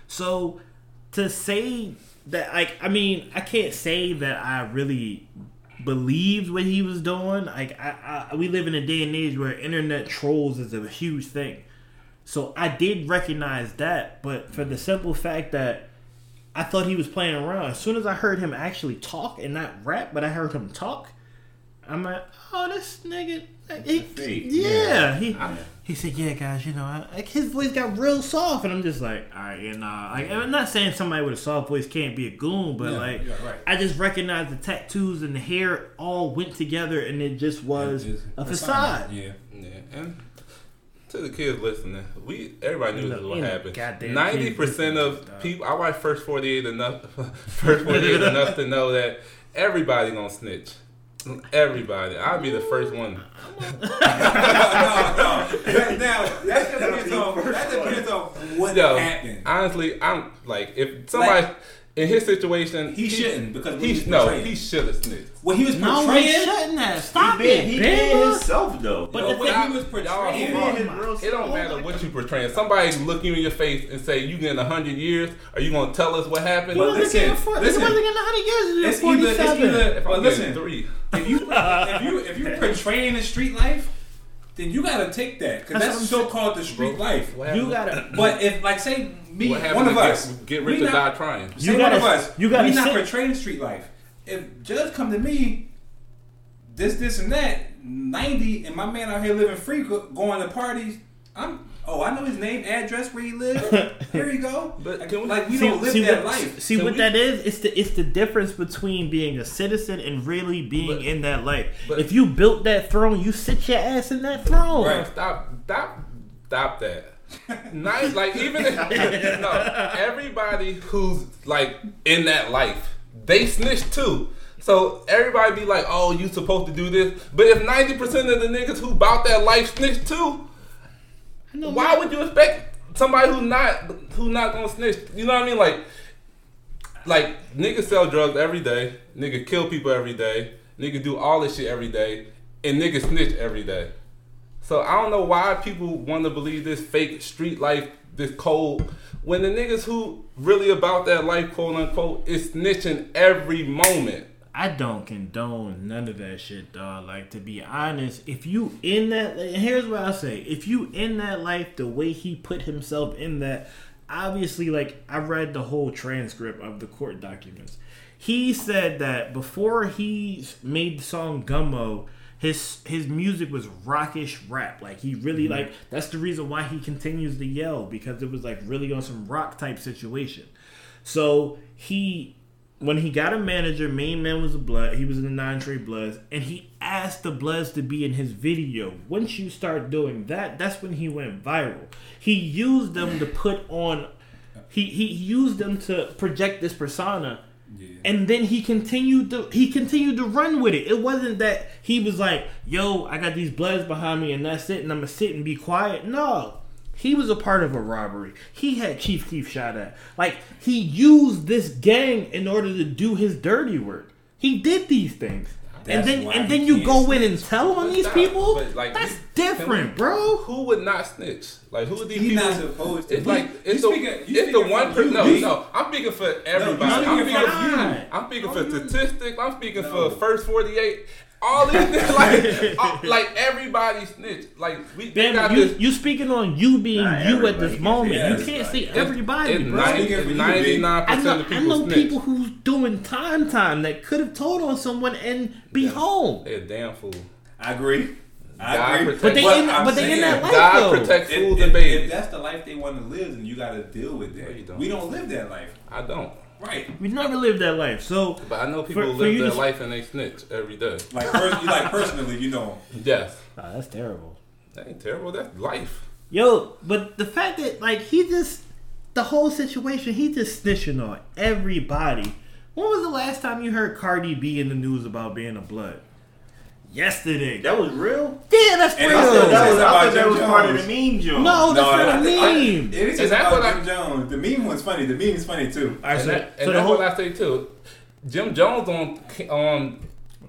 So to say that, like, I mean, I can't say that I really believed what he was doing. Like, I, I we live in a day and age where internet trolls is a huge thing. So I did recognize that, but for the simple fact that I thought he was playing around. As soon as I heard him actually talk and not rap, but I heard him talk, I'm like, oh, this nigga, he, fake. yeah, he he said, yeah, guys, you know, I, like his voice got real soft, and I'm just like, all right, yeah, nah. Like, I'm not saying somebody with a soft voice can't be a goon, but Yeah, like, yeah, right. I just recognized the tattoos and the hair all went together, and it just was It's a facade. Yeah. Yeah, and to the kids listening, we everybody knew this is what happened. Ninety percent of people, I watch First Forty Eight enough, First Forty Eight enough to know that everybody gonna snitch. Everybody, I'll be the first one. no, no. Now that depends on that depends on what Yo, happened. honestly, I'm like, if somebody in his situation, He shouldn't because what He, he, no, he should have snitched. what he was No, he portraying. shouldn't have. He Stop been, it, he been Bama. himself though. But Yo, the what thing- he was portraying. Oh been his my- real It don't matter what you portraying. Somebody look you in your face and say, "You getting hundred years? Are you gonna tell us what happened?" He wasn't listen, getting four- listen. wasn't getting 100 years. It's was either, it's 47. either, If I'm listen, three, if you if you if you portraying the street life, then you gotta take that because That's that's, so called the street life. You gotta. But if like say me, What one of to get- us, get we rich or not- die trying. Say You one gotta- of us, you gotta we not sit- portraying street life. If Judge come to me, this, this, and that, ninety, and my man out here living free, going to parties, I'm Oh, I know his name, address, where he lives. Here you go. But like, can we- like we see, don't live see that what, life. See Can what we- that is? It's the it's the difference between being a citizen and really being But- in that life. but- if you built that throne, you sit your ass in that throne. Right. Stop, stop, stop that. Nice, like even if, no, everybody who's like in that life, they snitch too. So everybody be like, "Oh, you supposed to do this," but if ninety percent of the niggas who bought that life snitch too, why would you expect somebody who not who not gonna snitch? You know what I mean? Like, like niggas sell drugs every day, nigga kill people every day, nigga do all this shit every day, and nigga snitch every day. So I don't know why people want to believe this fake street life, this cold, when the niggas who really about that life, quote unquote, is snitching every moment. I don't condone none of that shit, dog. Like to be honest, if you in that, here's what I say: if you in that life, the way he put himself in that, obviously, like I read the whole transcript of the court documents. He said that before he made the song Gummo, his his music was rockish rap. Like he really mm-hmm. like that's the reason why he continues to yell because it was like really on some rock type situation. So he when he got a manager, main man was a blood. He was in the nine trade bloods, and he asked the bloods to be in his video. Once you start doing that, that's when he went viral. He used them to put on. He he used them to project this persona. And then he continued to he continued to run with it. It wasn't that he was like, "Yo, I got these bloods behind me, and that's it, and I'm gonna sit and be quiet." No, he was a part of a robbery. He had Chief Keef shot at. Like he used this gang in order to do his dirty work. He did these things, and then and then you can't go in and tell on But these stop. people. Like, That's we- different, we- bro. Who would not snitch? Like who would these He's people? not supposed to. It's You- like you it's the speaking- you it's the one. from Per, you, no, no. I'm speaking for everybody. you're I'm speaking speaking for for you. I'm speaking for statistics. I'm speaking No. for first 48. All these like uh, like everybody snitch. Like we they got you this. you speaking on you being Nah, you at everybody this moment. say you can't say It's- everybody, it's bro. Speaking for you, B. 99 I percent know, of I people know snitch. people who's doing time time that could have told on someone and be home. They're a damn fool. I agree. I God agree. protect- But they But in I'm but they in saying, that life God though. protect If, fools if- and if babies. that's the life they want to live, then you got to deal with that. No, you don't. We don't live that life, I don't. Right? We never lived that life. So But I know people For- who for live you their to- life and they snitch every day. Like, pers- like personally, you know. Yes. Nah, that's terrible. That ain't terrible. That's life. Yo, but the fact that like he just the whole situation, he just snitching on everybody. When was the last time you heard Cardi B in the news about being a blood? Yesterday. That was real. yeah, that's And real. I I still- thought that was, I about thought that Jim was part of the meme joint. no, that's No, not I a think- I- meme. It is Is that about Jim Jones. The meme one's funny. The meme is funny too. All right, And, so, that, so and the that's whole, what I say too. Jim Jones on on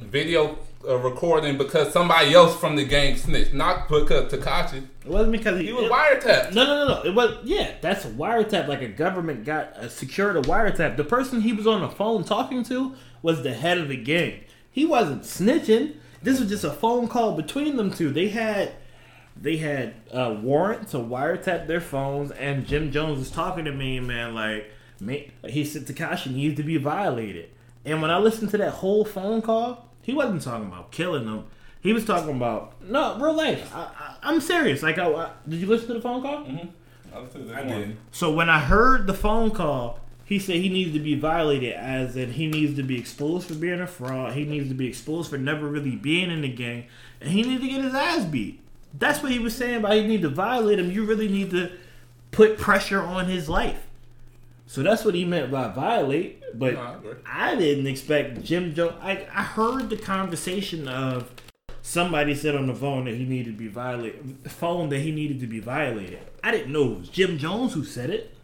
video uh, recording because somebody else from the gang snitched, not because Tekashi. it wasn't because he, He was it- wiretapped. No, no, no, no. It was yeah. That's a wiretap. Like a government got uh, secured a wiretap. The person he was on the phone talking to was the head of the gang. He wasn't snitching. This was just a phone call between them two. They had they had a warrant to wiretap their phones, and Jim Jones was talking to me, man. Like, man, he said Tekashi needs to be violated. And when I listened to that whole phone call, he wasn't talking about killing them. He was talking about no real life. I, I, I'm serious. Like, I, I, did you listen to the phone call? Mm-hmm. I did. So when I heard the phone call, he said he needs to be violated, as in he needs to be exposed for being a fraud. He needs to be exposed for never really being in the gang, and he needs to get his ass beat. That's what he was saying about you need to violate him. You really need to put pressure on his life. So that's what he meant by violate. But No, I. I didn't expect Jim Jones. I, I heard the conversation of somebody said on the phone that he needed to be violated. Phone that he needed to be violated. I didn't know it was Jim Jones who said it.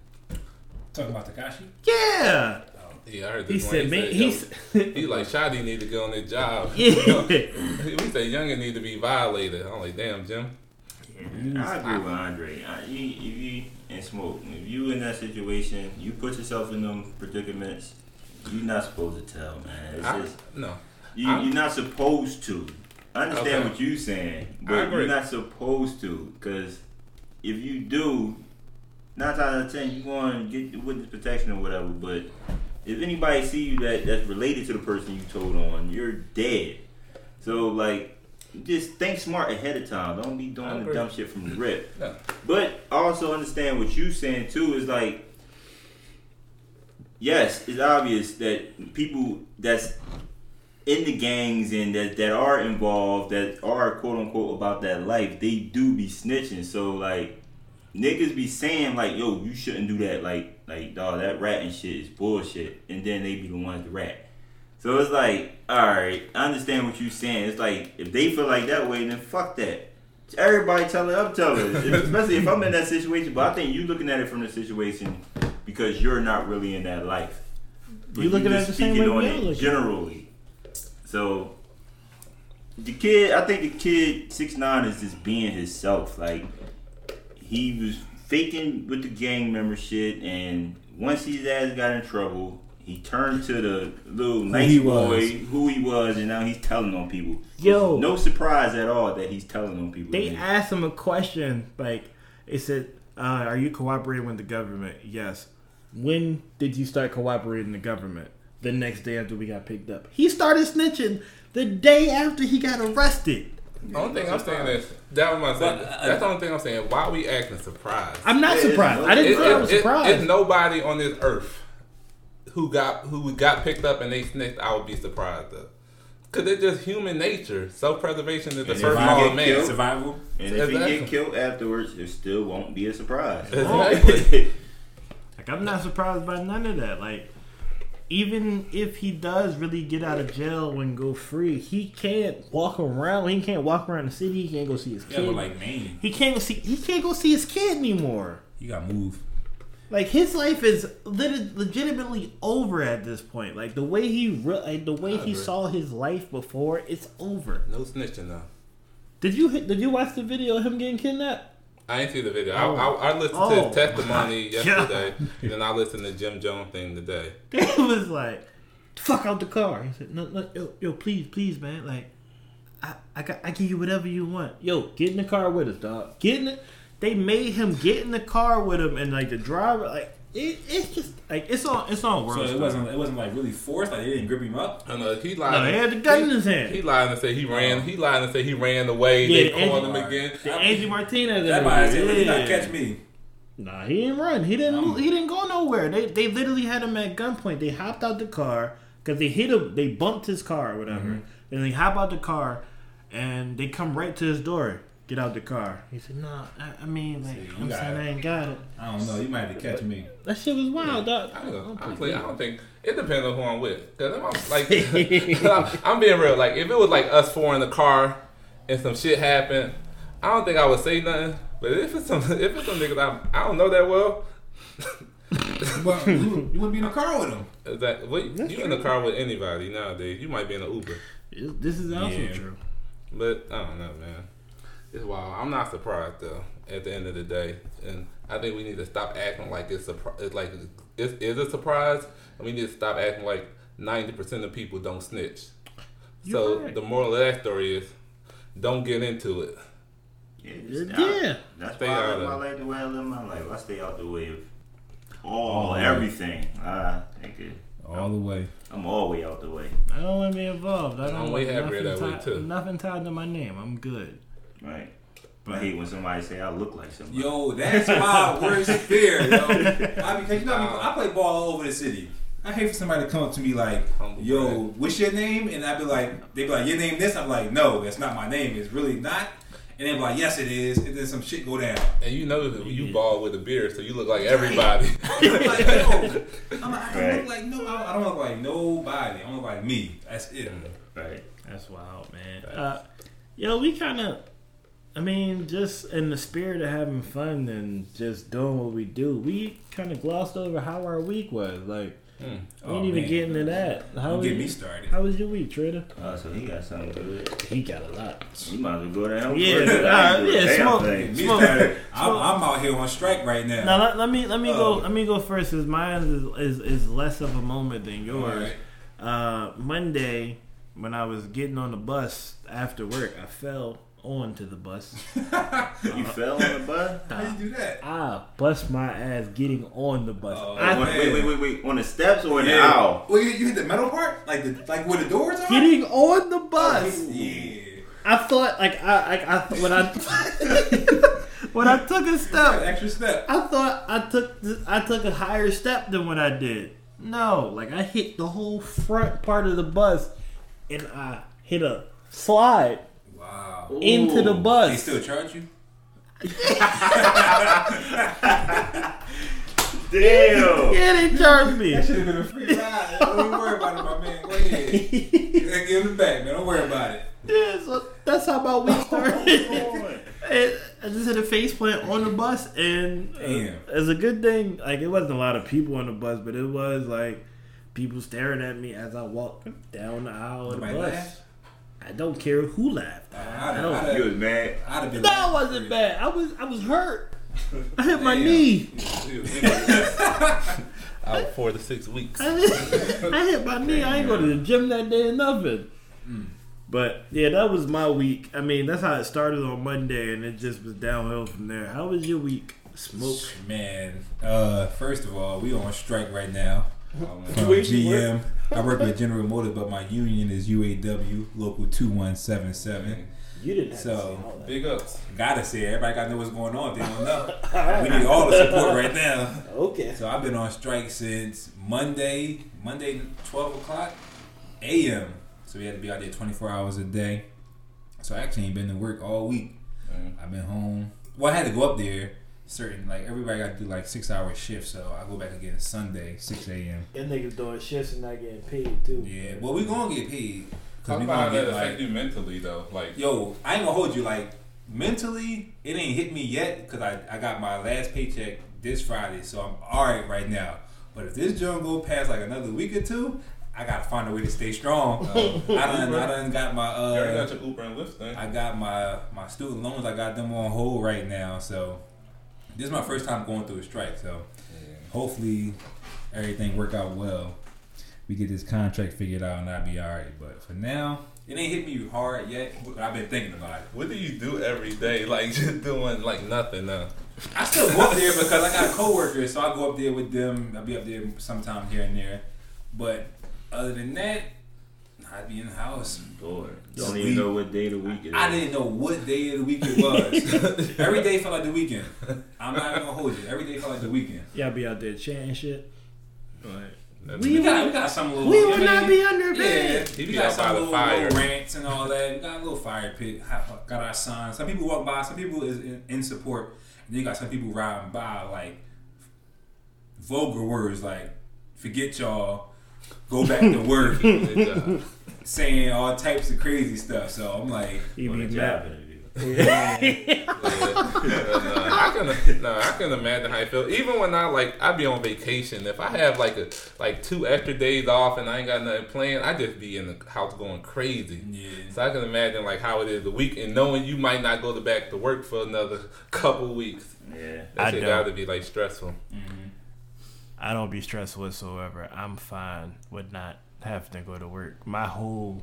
Talking about Tekashi. Yeah, oh, Yeah, I heard he this one. said, man, yo, he's he like Shotti need to get on his job. yeah. we say younger need to be violated. I'm like, damn, Jim. I agree with Andre. I, you, if you and smoke, if you in that situation, you put yourself in them predicaments. You're not supposed to tell, man. It's I, just no, you, you're not supposed to. I understand Okay. what you're saying, but you're not supposed to. Because if you do, nine times out of ten, you going to get witness protection or whatever. But if anybody see you that that's related to the person you told on, you're dead. So like, just think smart ahead of time. Don't be doing the dumb shit from the rip. Yeah. But also understand what you saying too is like, yes, it's obvious that people that's in the gangs and that, that are involved, that are quote unquote about that life, they do be snitching. So like niggas be saying like, yo, you shouldn't do that. Like like dog, that ratting shit is bullshit. And then they be the ones to rat. So it's like, alright, I understand what you're saying. It's like if they feel like that way, then fuck that. Everybody telling I'm telling. Especially if I'm in that situation. But I think you looking at it from the situation because you're not really in that life. But You looking at the same speaking way on it generally. So the kid, I think the kid six nine is just being himself. Like he was faking with the gang member shit, and once his ass got in trouble, he turned to the little nice he boy was. who he was, and now he's telling on people. Yo. no surprise at all that he's telling on people. They asked him a question like, it said, uh, "Are you cooperating with the government?" Yes. When did you start cooperating with the government? The next day after we got picked up. He started snitching the day after he got arrested. The only thing I'm saying is that was my saying. But, uh, That's the only thing I'm saying. Why are we acting surprised? I'm not Yeah, surprised. it's- I didn't It- say I was surprised. It's nobody on this earth who got who got picked up and they snitched. I would be surprised of. Cause it's just human nature. Self preservation is the And first if law of man. killed- Survival. and if he Exactly. get killed afterwards, it still won't be a surprise. Exactly. Like I'm not surprised by none of that. Like even if he does really get out of jail and go free, he can't walk around. He can't walk around the city. He can't go see his Yeah, kid. but like Maine, he can't go see. He can't go see his kid anymore. you got moved. Like his life is lit- legitimately over at this point. Like the way he re- like the way he saw his life before, it's over. no snitching though. Did you did you watch the video of him getting kidnapped? I ain't see the video. Oh. I, I, I listened to Oh, his testimony yesterday, and then I listened to Jim Jones thing today. They was like, "Fuck out the car." He said, "No, no, yo, yo, please, please, man. Like, I, I got, I give you whatever you want. Yo, get in the car with us, dog. Get in the." They made him get in the car with him, and like the driver, like it, it's just like it's on, it's on world. So it wasn't it wasn't like really forced. Like they didn't grip him up. And uh, he lied. No, he had the gun in his hand. He lied and said he ran. He lied and said he ran away. Yeah, they and- called him again. The Angie Martinez. That might interview, say, "He not catch me." Nah, he didn't run. He didn't. Um, he didn't go nowhere. They they literally had him at gunpoint. They hopped out the car because they hit him. They bumped his car or whatever. Mm-hmm. And they hop out the car, and they come right to his door. Get out the car. He said, "No, I, I mean, like, See, I'm saying it. I ain't got it. I don't know. You might have to catch me. That shit was wild, dog. I don't, I'm honestly, I don't think it depends on who I'm with. Cause I'm like, I'm, I'm being real. Like, if it was like us four in the car and some shit happened, I don't think I would say nothing. But if it's some, if it's some niggas I, I don't know that well, Well, you, you wouldn't be in a car with them. is that what, you in the car with anybody nowadays? You might be in an Uber. This is also Yeah. true. But I don't know, man. It's wild. I'm not surprised though. At the end of the day, and I think we need to stop acting like it's surpri- It's like it is a surprise, and we need to stop acting like ninety percent of people don't snitch. so You're right. the moral of that story is, don't get into it. Yeah, Yeah. That's Stay why I out live my life the way I live my life. I stay out the way of all, All the way. everything. I think it, All the way. I'm all the way out the way. I don't want to be involved. I don't I'm want way happier nothing, that way, too. nothing tied to my name. I'm good. Right. But I hate when somebody say I look like somebody. Yo, that's my worst fear, yo. I, because you know, I, I play ball all over the city. I hate for somebody to come up to me like, "Yo, what's your name?" And I'd be like, "They be like, your name this?" I'm like, "No, that's not my name. It's really not." And they be like, "Yes, it is." And then some shit go down. And you know that you ball with a beard, so you look like everybody. I'm like, no. I'm like, I don't look like no. I don't look like nobody. I don't look like me. That's it. Right. That's wild, man. Uh, yo, we kind of, I mean, just in the spirit of having fun and just doing what we do, we kind of glossed over how our week was. Like, Hmm. we Oh, didn't even man. get into that. How Don't was, get me started. how was your week, Trader? Oh, so he got something good. He got a lot. You might as well go down. Yeah, first. uh, yeah, yeah smoke. smoke. smoke. I'm, I'm out here on strike right now. Now let, let me let me go Oh. let me go first because mine is, is is less of a moment than yours. Alright. Uh, Monday when I was getting on the bus after work, I fell onto the bus. You uh-huh. fell on the bus? How you do that? I bust my ass getting on the bus. Oh, I, On- wait, wait, wait, wait. On the steps or in the aisle? Well, you, you hit the metal part, like the like where the doors are. getting on the oh, bus. Yeah. I thought like I like I when I when I took a An step, extra step. I thought I took th- I took a higher step than what I did. No, like I hit the whole front part of the bus, and I hit a slide Wow. into the bus. They still charge you? Damn. yeah, they charged me. That should have been a free ride. Don't worry about it, my man. Go ahead. Give him the back, man. Don't worry about it. Yeah, so that's how about we started. And I just hit a face plant on the bus, and uh, it's a good thing. Like it wasn't a lot of people on the bus, but it was like people staring at me as I walked down the aisle of the Nobody bus. laughed? I don't care who laughed. I'd, I don't- I'd, You was mad. I'd have been. No, it laughing wasn't bad. I was I was hurt. I hit my Damn. knee. Out four to six weeks. I hit, I hit my knee. I ain't go to the gym that day or nothing. But yeah, that was my week. I mean, that's how it started on Monday, and it just was downhill from there. How was your week? Smoke. Man, uh, first of all, we on strike right now from Where you GM. I work with General Motors, but my union is UAW, local 2177. You didn't have So, to say all that. Big ups. Gotta say, everybody gotta know what's going on if they don't know. we need all the support right now. Okay. So I've been on strike since Monday, Monday, 12 o'clock a.m. So we had to be out there 24 hours a day. So I actually ain't been to work all week. Mm. I've been home. Well, I had to go up there. Certain like everybody got to do like six hour shifts, so I go back again Sunday, 6 a.m. And niggas doing shifts and not getting paid too. Yeah, well we gonna get paid. How we about that affect like you mentally though? Like, Yo, I ain't gonna hold you. Like mentally, it ain't hit me yet because I, I got my last paycheck this Friday, so I'm all right right now. But if this joint go past like another week or two, I gotta find a way to stay strong. I done I done got my you uh, got your Uber and Lyft thing. I got my my student loans. I got them on hold right now. So this is my first time going through a strike. So hopefully everything work out well. We get this contract figured out and I'll be all right. But for now, it ain't hit me hard yet. But I've been thinking about it. What do you do every day? Like just doing like nothing now. I still go up there because I got coworkers, so I go up there with them. I'll be up there sometime here and there. But other than that, I'd be in the house. Boy, don't Sleep. even know what day of the week it is. I didn't know what day of the week it was. Every day felt like the weekend. I'm not even gonna hold you. Every day felt like the weekend. Y'all be out there chanting shit. That's We We got, we got some little. We you know will what I not mean? be underpaid. Yeah, we got some little, fire. little rants and all that. We got a little fire pit. Got our signs. Some people walk by. Some people is in, in support. And then you got some people riding by like vulgar words like "forget y'all," "go back to work," Good job. saying all types of crazy stuff. So I'm like, You On be the mad. Job. Yeah, no, I can no, I can imagine how I feel. Even when I like I be on vacation, if I have like a like two extra days off and I ain't got nothing planned, I just be in the house going crazy. yeah. So I can imagine like how it is the week and knowing you might not go to back to work for another couple weeks. Yeah. That I shit don't. gotta be like stressful. Mm-hmm. I don't be stressed whatsoever. I'm fine with not having to go to work. My whole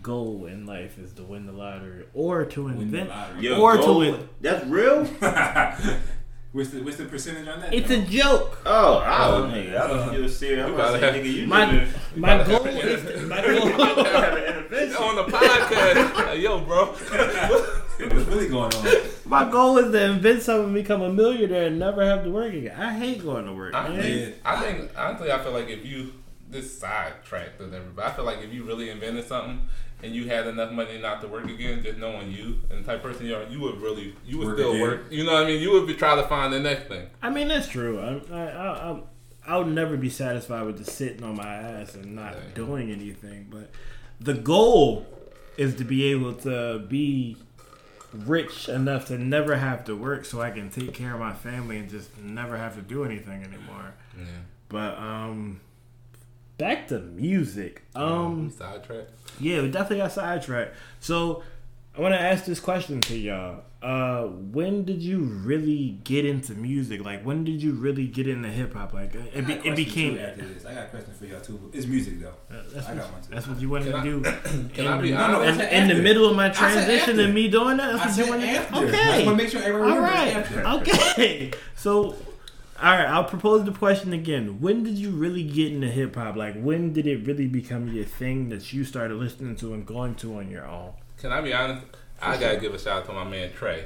goal in life is to win the lottery or to Win the invent. lottery. Yo, Or to gold- win- That's real? what's the what's the percentage on that? It's though? a joke. Oh, I oh, was nigga. I thought you was serious. I'm You about to say, nigga, you My living- my gotta goal have it. is to, my goal. have an intervention. On the podcast, like, yo, bro. What's really going on? My goal is to invent something, and become a millionaire, and never have to work again. I hate going to work. I man. think, I think honestly, I feel like if you this sidetracked and everybody, I feel like if you really invented something and you had enough money not to work again, just knowing you and the type of person you are, you would really, you would Work still again. work. You know what I mean? You would be trying to find the next thing. I mean, that's true. I, I, I, I, I'll never be satisfied with just sitting on my ass and not Yeah. doing anything. But the goal is to be able to be rich enough to never have to work so I can take care of my family and just never have to do anything anymore. Yeah. But, um, back to music. Um, sidetrack. yeah, we definitely got sidetracked. So I want to ask this question to y'all. Uh, when did you really get into music? Like, when did you really get into hip hop? Like, it, I be, it became. after this. I got a question for y'all too. It's music though. That's I what, got one too. that's what you wanted Can to I- do. Can in, I be the, in, I in the middle of my transition and me doing that? I That's what said you wanted after. to I Okay. just want to make sure everyone All right. after. Okay. So, all right. I'll propose the question again. When did you really get into hip hop? Like, when did it really become your thing that you started listening to and going to on your own? Can I be honest? I gotta give a shout out to my man Trey.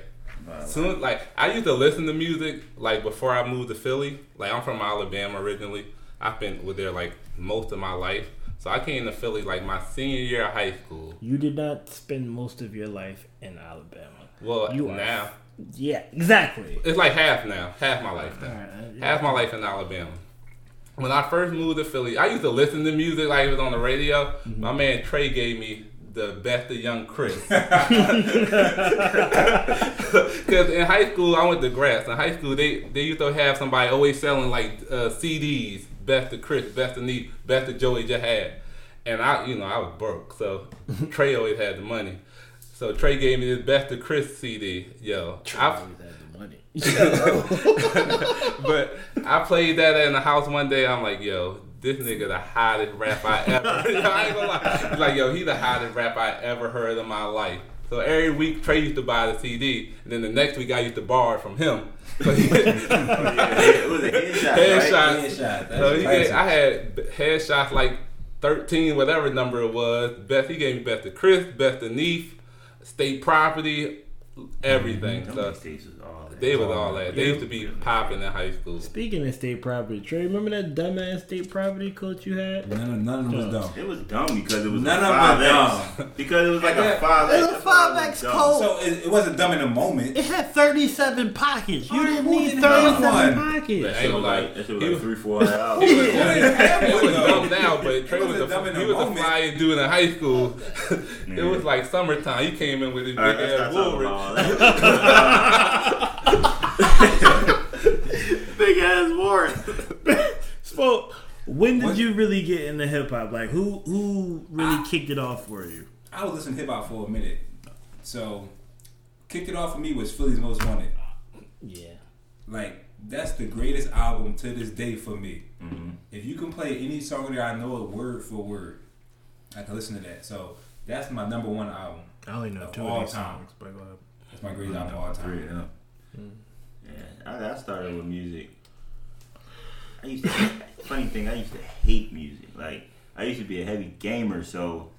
Soon, like I used to listen to music like before I moved to Philly. Like I'm from Alabama originally. I've been with there like most of my life. So I came to Philly like my senior year of high school. You did not spend most of your life in Alabama. Well, You now Yeah, exactly. it's like half now, half my life now. Alright, uh, yeah. Half my life in Alabama. When I first moved to Philly, I used to listen to music like it was on the radio. Mm-hmm. My man Trey gave me the best of Young Chris. Because in high school, I went to Gratz. In high school, they, they used to have somebody always selling like uh, CDs, best of Chris, best of Neef, best of Joey Jihad. And I, you know, I was broke, so Trey always had the money. So Trey gave me this best of Chris CD. Yo, I, Always had the money. but I played that in the house one day. I'm like, yo, this nigga the hottest rap I ever. yo, I ain't gonna lie. He's like, yo, he the hottest rap I ever heard in my life. So every week Trey used to buy the CD, and then the next week I used to borrow it from him. So he, Oh, yeah, it was a headshot. Headshot. Right? Headshot. So he gave, I had headshots like 13, whatever number it was. Best he gave me best of Chris, best of Neef, state property, everything. Them So all that. They was all that. They used to be popping in high school. Speaking of state property, Trey, remember that dumbass state property coach you had? None of, none of them was dumb. It was dumb because it was None a of them 5X. dumb. Because it was like Yeah. a five It was a 5X code. So it, it wasn't dumb in the moment. It had 37 pockets. You Alright, didn't who need 37 pockets. But I ain't It was like, that shit was like three, four hours. He didn't It was dumb now, but Trey was, wasn't a, dumb in he the was a moment. flying dude in high school. it was like summertime. He came in with his big All right, let's ass not talk Woolrich. about all that. Big ass Warren. so, when did What? you really get into hip hop? Like, who who really kicked it off for you? I was listening to hip hop for a minute. So, kicked it off for me was Philly's Most Wanted. Yeah. Like, that's the greatest album to this day for me. Mhm. If you can play any song there, I know it word for word. I can listen to that. So, that's my number one album. I only know Of two all of these time. songs, but go ahead. That's my greatest album of all Three, time. yeah. Yeah, I, I started with music. I used to. funny thing, I used to hate music. Like I used to be a heavy gamer, so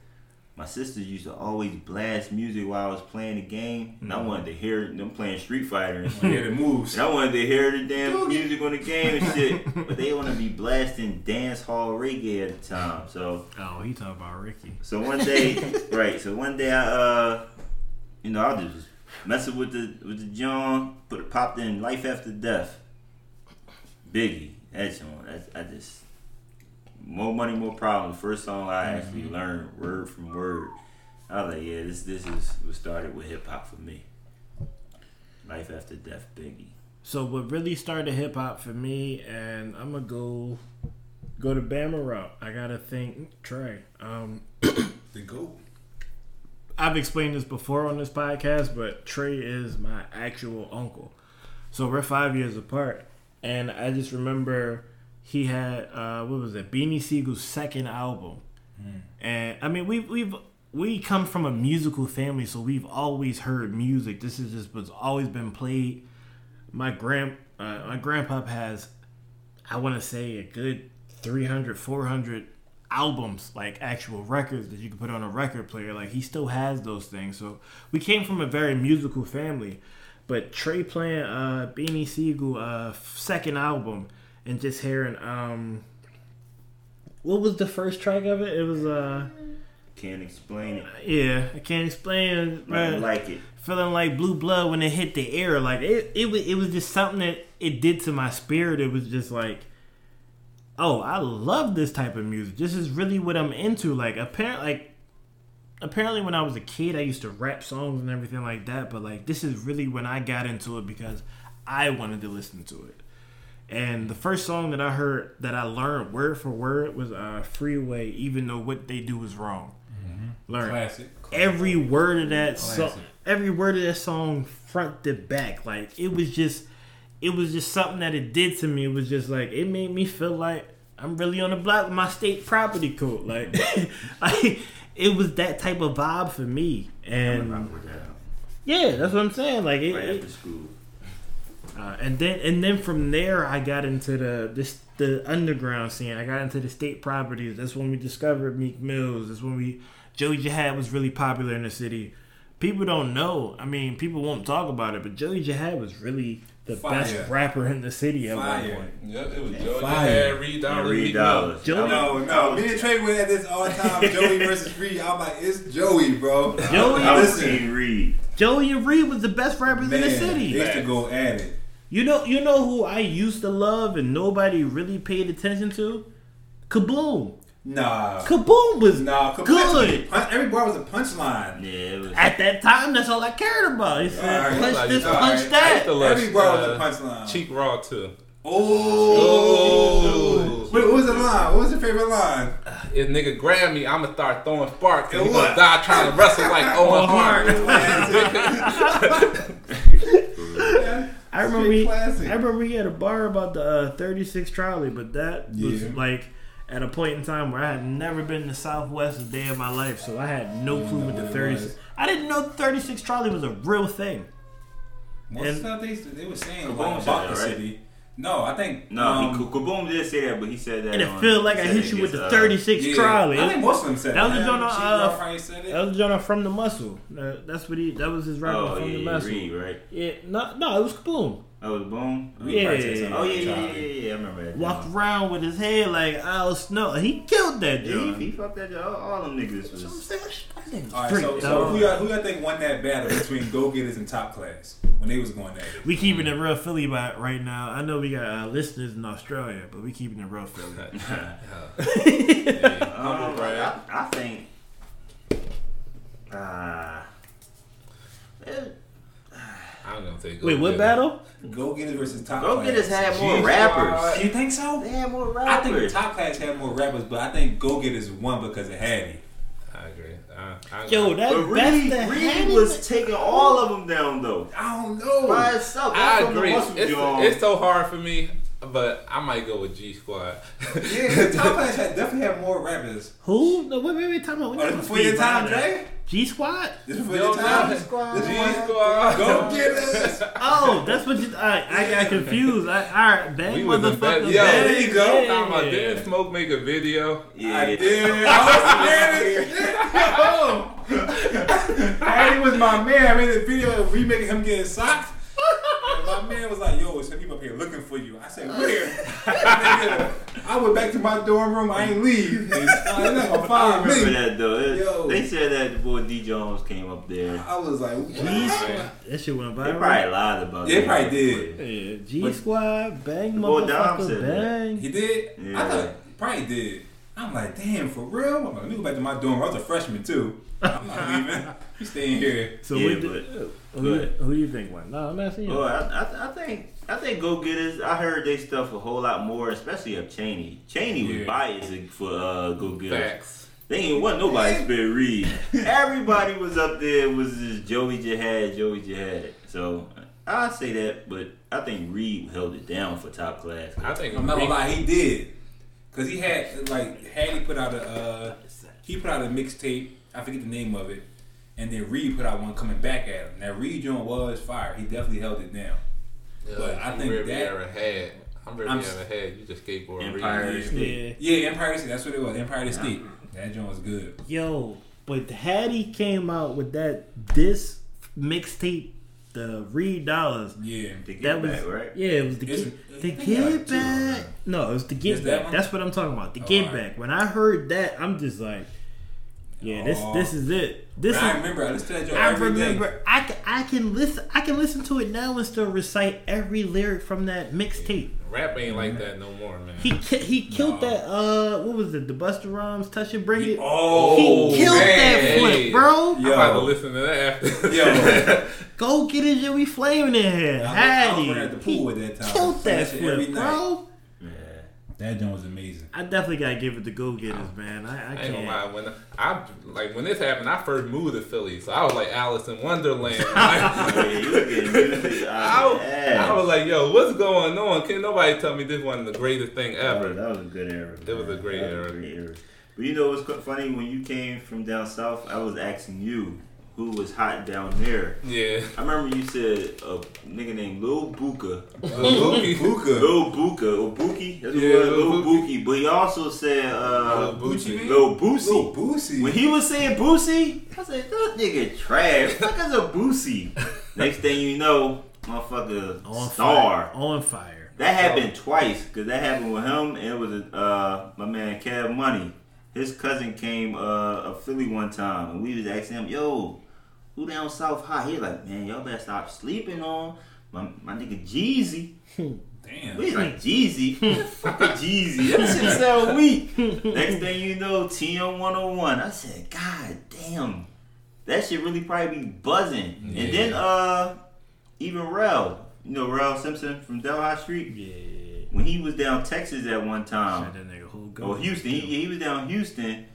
my sisters used to always blast music while I was playing the game, and I wanted to hear them playing Street Fighter and shit. the moves. And I wanted to hear the damn music on the game and shit, but they want to be blasting dance hall reggae at the time. So Oh, he talking about Ricky. so one day, right? So one day, I uh, you know, I just was messing with the with the John, put it popped in Life After Death. Biggie, that song. That's I just more money, more problems. First song I actually learned word from word. I was like, yeah, this this is what started with hip hop for me. Life After Death, Biggie. So what really started hip hop for me, and I'm gonna go go to Bama route. I gotta think Trey. Um, The GOAT. I've explained this before on this podcast, but Trey is my actual uncle. So we're five years apart, and I just remember he had uh, what was it, Beanie Sigel's second album, and I mean we've we've we come from a musical family, so we've always heard music. This is just what's always been played. My grand uh, my grandpa has, I want to say a good 300, 400 albums, like actual records that you can put on a record player. Like he still has those things. So we came from a very musical family. But Trey playing uh, Beanie Sigel uh, second album and just hearing um, what was the first track of it? It was uh, Can't explain it, yeah, I can't explain it. but I man. like it. Feeling like blue blood when it hit the air, like it, it was, it was just something that it did to my spirit. It was just like, oh, I love this type of music. This is really what I'm into. Like apparently, like apparently when I was a kid, I used to rap songs and everything like that. But like this is really when I got into it because I wanted to listen to it. And the first song that I heard that I learned word for word was uh, "Freeway," even though what they do is wrong. Learn Classic. every word of that song, Classic. every word of that song, front to back. Like it was just, it was just something that it did to me. It was just like it made me feel like I'm really on the block with my state property code. Like, like it was that type of vibe for me. And that. yeah, that's what I'm saying. Like it, Right after school. uh, and then and then from there, I got into the this the underground scene. I got into the state properties. That's when we discovered Meek Mills. That's when we Joey Jihad was really popular in the city. people don't know. I mean, people won't talk about it, but Joey Jihad was really the Fire. best rapper in the city at one point. Yep, it was Joey Fire. Jihad, Reed Dollaz, Reed Meek Dollars. Joey- No, no. Me and Trey went at this all the time. Joey versus Reed. I'm like, it's Joey, bro. Joey- I was listen, seeing Reed. Joey and Reed was the best rappers man, in the they city. used to go at it. You know, you know who I used to love and nobody really paid attention to? Kaboom. Nah, Kaboom was nah. good. Punch, every bar was a punchline. Yeah, was. At that time, that's all I cared about. He said, Alright, punch like, this, alright. punch I used that. to love, Every bar was a uh, punchline. Cheap Raw too. Oh. Wait, what was the line? What was your favorite line? If nigga grab me, I'ma start throwing sparks and And he gonna die trying to wrestle like Owen Hart. I remember we. I remember we had a bar about the uh, 36 trolley, but that was Yeah. like at a point in time where I had never been to Southwest a day of my life, so I had no clue what the 36. I didn't know the 36 Charlie was a real thing. Most And- of the stuff they, they were saying Kaboom about the right? city. No, I think No, um, he, Kaboom did say that, but he said that. And it on- felt like I hit you with the against, uh, 36 yeah. Charlie. I think most of them said That was that. the joint uh, said it. That was John from the Muscle. Uh, that's what he. That was his rapper Oh, from yeah, the yeah, Muscle. Reed, right? Yeah, no, no, it was Kaboom. Oh, it was Boom? Oh, Yeah. probably. Oh, yeah, yeah, yeah, yeah, yeah, I remember that. Walked joint. around with his head like Al Snow. He killed that Yeah, dude. he, he fucked that. All, all them niggas what I'm was. saying. That nigga's All right, so, so who y'all, who y'all think won that battle between Go Getters and Top Class when they was going at it? We keeping it real Philly by right now. I know we got uh, listeners in Australia, but we keeping it real Philly. Um, I, I think. Uh, I'm gonna say Wait, what Go-Getter. battle? Go Getters versus Top Go Class. Go Getters had more G-Squad. rappers. You think so? They had more rappers. I think. Top Class had more rappers, but I think Go Getters won because of Hattie. I agree. I, I, Yo, that But that's Reed, the Reed was taking all of them down though. I don't know. By itself. I That's from agree. It's, it's so hard for me, but I might go with G Squad. Yeah, Top Class had, definitely had more rappers. Who? No, wait, wait, wait. Time out. Oh, this before your time, Dre? G Squad. This before Yo, your time? no, This G Squad. Go Getters! Oh, that's what you. I, I got confused. I, all right, bang We was in bed. motherfucker. Yo, there you go. yeah. Talking about didn't Smoke make a video? yeah. I did. I was man. Hattie was my man. I made a video of remaking him getting socked. And my man was like, yo, some people up here looking for you. I said, where? Uh. I went back to my dorm room. I ain't leave. They're not gonna I find remember me. that though. It- Yo. They said that the boy D Jones came up there. I was like, G what? Squad. That shit went viral. They probably lied about it. They probably did. Yeah, G But- Squad, bang motherfucker, said that. bang. He did? I Yeah. thought probably did. I'm like, damn, for real? I'm like, let me go back to my dorm. Room. I was a freshman too. I'm not leaving. You staying here. So Yeah, what but- did, who, you- who you think won? No, I'm asking you. Well, I, I, I think I think Go Getters. I heard they stuff a whole lot more, especially of Cheney. Cheney was Yeah. biased for uh, Go Getters. Facts. They ain't want nobody spit Reed. Everybody was up there was just Joey Jihad, Joey Jihad. So I say that, but I think Reed held it down for top class. I think I'm not gonna lie, he did. Cause he had like Hattie put out a uh, he put out a mixtape. I forget the name of it, and then Reed put out one coming back at him. Now Reed joint was fire. He definitely held it down. But I think that- ever had. I'm ready I'm ever s- had. You just skateboard Empire Reed. State. Yeah. Yeah, Empire State. That's what it was. Empire State. That joint was good. Yo, but Hattie came out with that this mixtape, the Reed Dollars. Yeah. To get That was back, right? yeah, it was the It's- get, I the think it get two. back. No, it was the get Is back. one? That's what I'm talking about. The Oh, get alright. back. When I heard that, I'm just like, yeah, this Oh. this is it. This I is. remember. I listened to that joint I every day. remember. I can, I can listen. I can listen to it now and still recite every lyric from that mixtape. Rap ain't like that no more, man. He ki- he killed No. that. Uh, what was it? The Busta Rhymes, Touch and Bring It. Oh, he killed man. that flip, Hey. bro. I'm Yo. about to listen to that after. Yo. Go get it, Joey Flaming in here. I was- I was Hattie. running at the pool at that time. Killed that That shit every flip, night. bro. Yeah. That joint was amazing. I definitely gotta give it to Go Getters, man. I, I I ain't gonna lie. can't. When I like when this happened, I first moved to Philly, so I was like Alice in Wonderland. Like, Yeah, you were getting music I, was, I was like, yo, what's going on? Can nobody tell me this wasn't the greatest thing That was, ever? that was a good era. It was a great That was era. a great era. But you know what's funny? When you came from down south, I was asking you who was hot down there. Yeah. I remember you said a nigga named Lil Buka. Lil Buka. Lil Buka or Buki? That's Yeah, it Lil Lil Buki. But he also said uh, Lil Bucci. Lil Boosie. Lil Boosie. When he was saying Boosie, I said, that nigga trash. Fuck is a Boosie? Next thing you know, motherfucker On star. fire. On fire. That happened twice because that happened with him and it was uh my man Kev Money. His cousin came uh a Philly one time and we was asking him, yo, who down south high? He like, man, y'all better stop sleeping on my, my nigga Jeezy. Damn. We like Jeezy, fuck Jeezy. That shit sound weak. Next thing you know, TM 101. I said, God damn, that shit really probably be buzzing. And then uh, even Rel, you know Rel Simpson from Delhi Street. Yeah. When he was down Texas at one Shot time, that nigga whole go. or Houston, he, he was down Houston.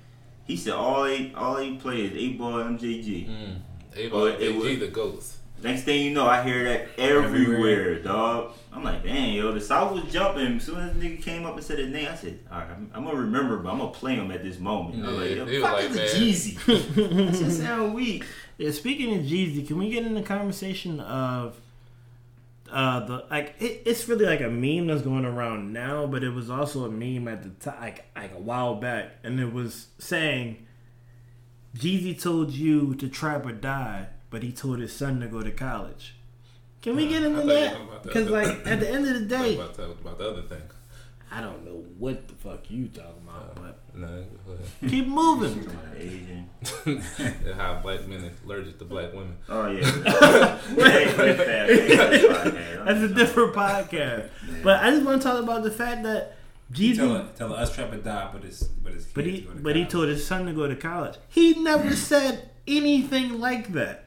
He said all they all they play is eight ball MJG. Mm. They about it was- AG the ghosts. Next thing you know, I hear that everywhere, Everywhere. dog. I'm like, dang, yo, the South was jumping. As soon as the nigga came up and said his name, I said, all right, I'm, I'm gonna remember, but I'm gonna play him at this moment. I was like, yo, fuck like, is man. Jeezy? that shit sound weak. Yeah, speaking of Jeezy, can we get in the conversation of uh the like it, it's really like a meme that's going around now, but it was also a meme at the time like like a while back, and it was saying Jeezy told you to trap or die, but he told his son to go to college. Can we get I into thought that? talking about the Because like at the end of the day, About, to about the other thing. I don't know what the fuck you talking about, uh, but No, keep moving. Asian. And how black men are allergic to black women. Oh yeah. Hey, that's bad. Hey, that's bad. That's a different podcast. But I just want to talk about the fact that Jeezy Tell, tell us trap or die, but it's but it's But he, but he told his son to go to college. He never said anything like that.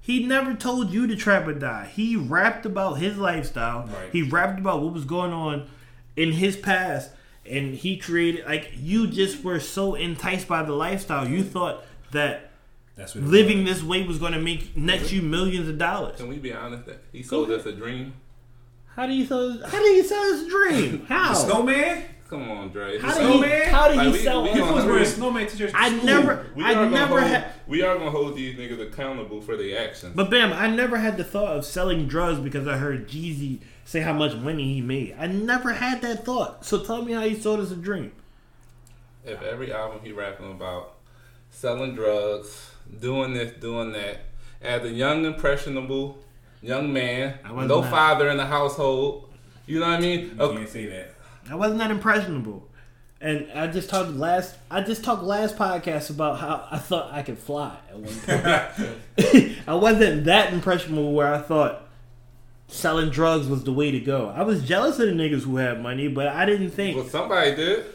He never told you to trap or die. He rapped about his lifestyle. Right. He rapped about what was going on in his past, and he created like you just were so enticed by the lifestyle. You thought that That's what living this way was going to make net you millions of dollars. Can we be honest? That he sold us a dream. How do you sell? How do you sell his dream? How? Snowman? Come on, Dre. How He did sold- he? How did Like, he we- sell? we his I was wearing snowman t-shirts. I never, We I are gonna never hold, had. We are gonna hold these niggas accountable for their actions. But bam, I never had the thought of selling drugs because I heard Jeezy say how much money he made. I never had that thought. So tell me how you sold us a dream. if every album he rapping about selling drugs, doing this, doing that, as a young impressionable young man, I wasn't no that- father in the household, you know what I mean? You Okay. can't say that. I wasn't that impressionable. And I just talked last I just talked last podcast about how I thought I could fly at one point. I wasn't that impressionable where I thought selling drugs was the way to go. I was jealous of the niggas who had money, but I didn't think Well, somebody did.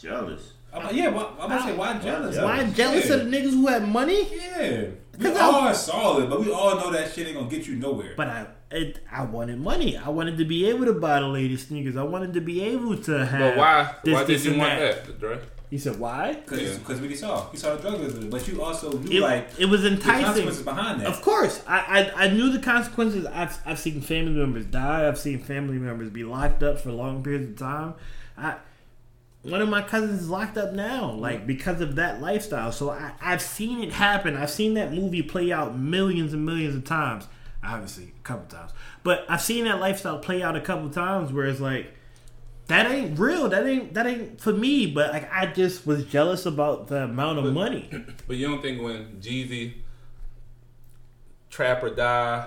Jealous. I'm yeah, why, I'm gonna say why jealous? why jealous yeah. of the niggas who had money? Yeah, we 'Cause all I- are solid, but we all know that shit ain't gonna get you nowhere. But I, it, I wanted money. I wanted to be able to buy the latest sneakers. I wanted to be able to have. But why? this, why this, did you want that. that, Dre? He said, "Why?" Because Yeah. because we saw he saw the drug dealer, but you also knew It, like it was the enticing. consequences behind that. Of course, I, I I knew the consequences. I've I've seen family members die. I've seen family members be locked up for long periods of time. I one of my cousins is locked up now, like because of that lifestyle. So I I've seen it happen. I've seen that movie play out millions and millions of times. Obviously, a couple times, but I've seen that lifestyle play out a couple times where it's like. That ain't real. That ain't that ain't for me. But like, I just was jealous about the amount of But- money. But you don't think when Jeezy, Trap or Die,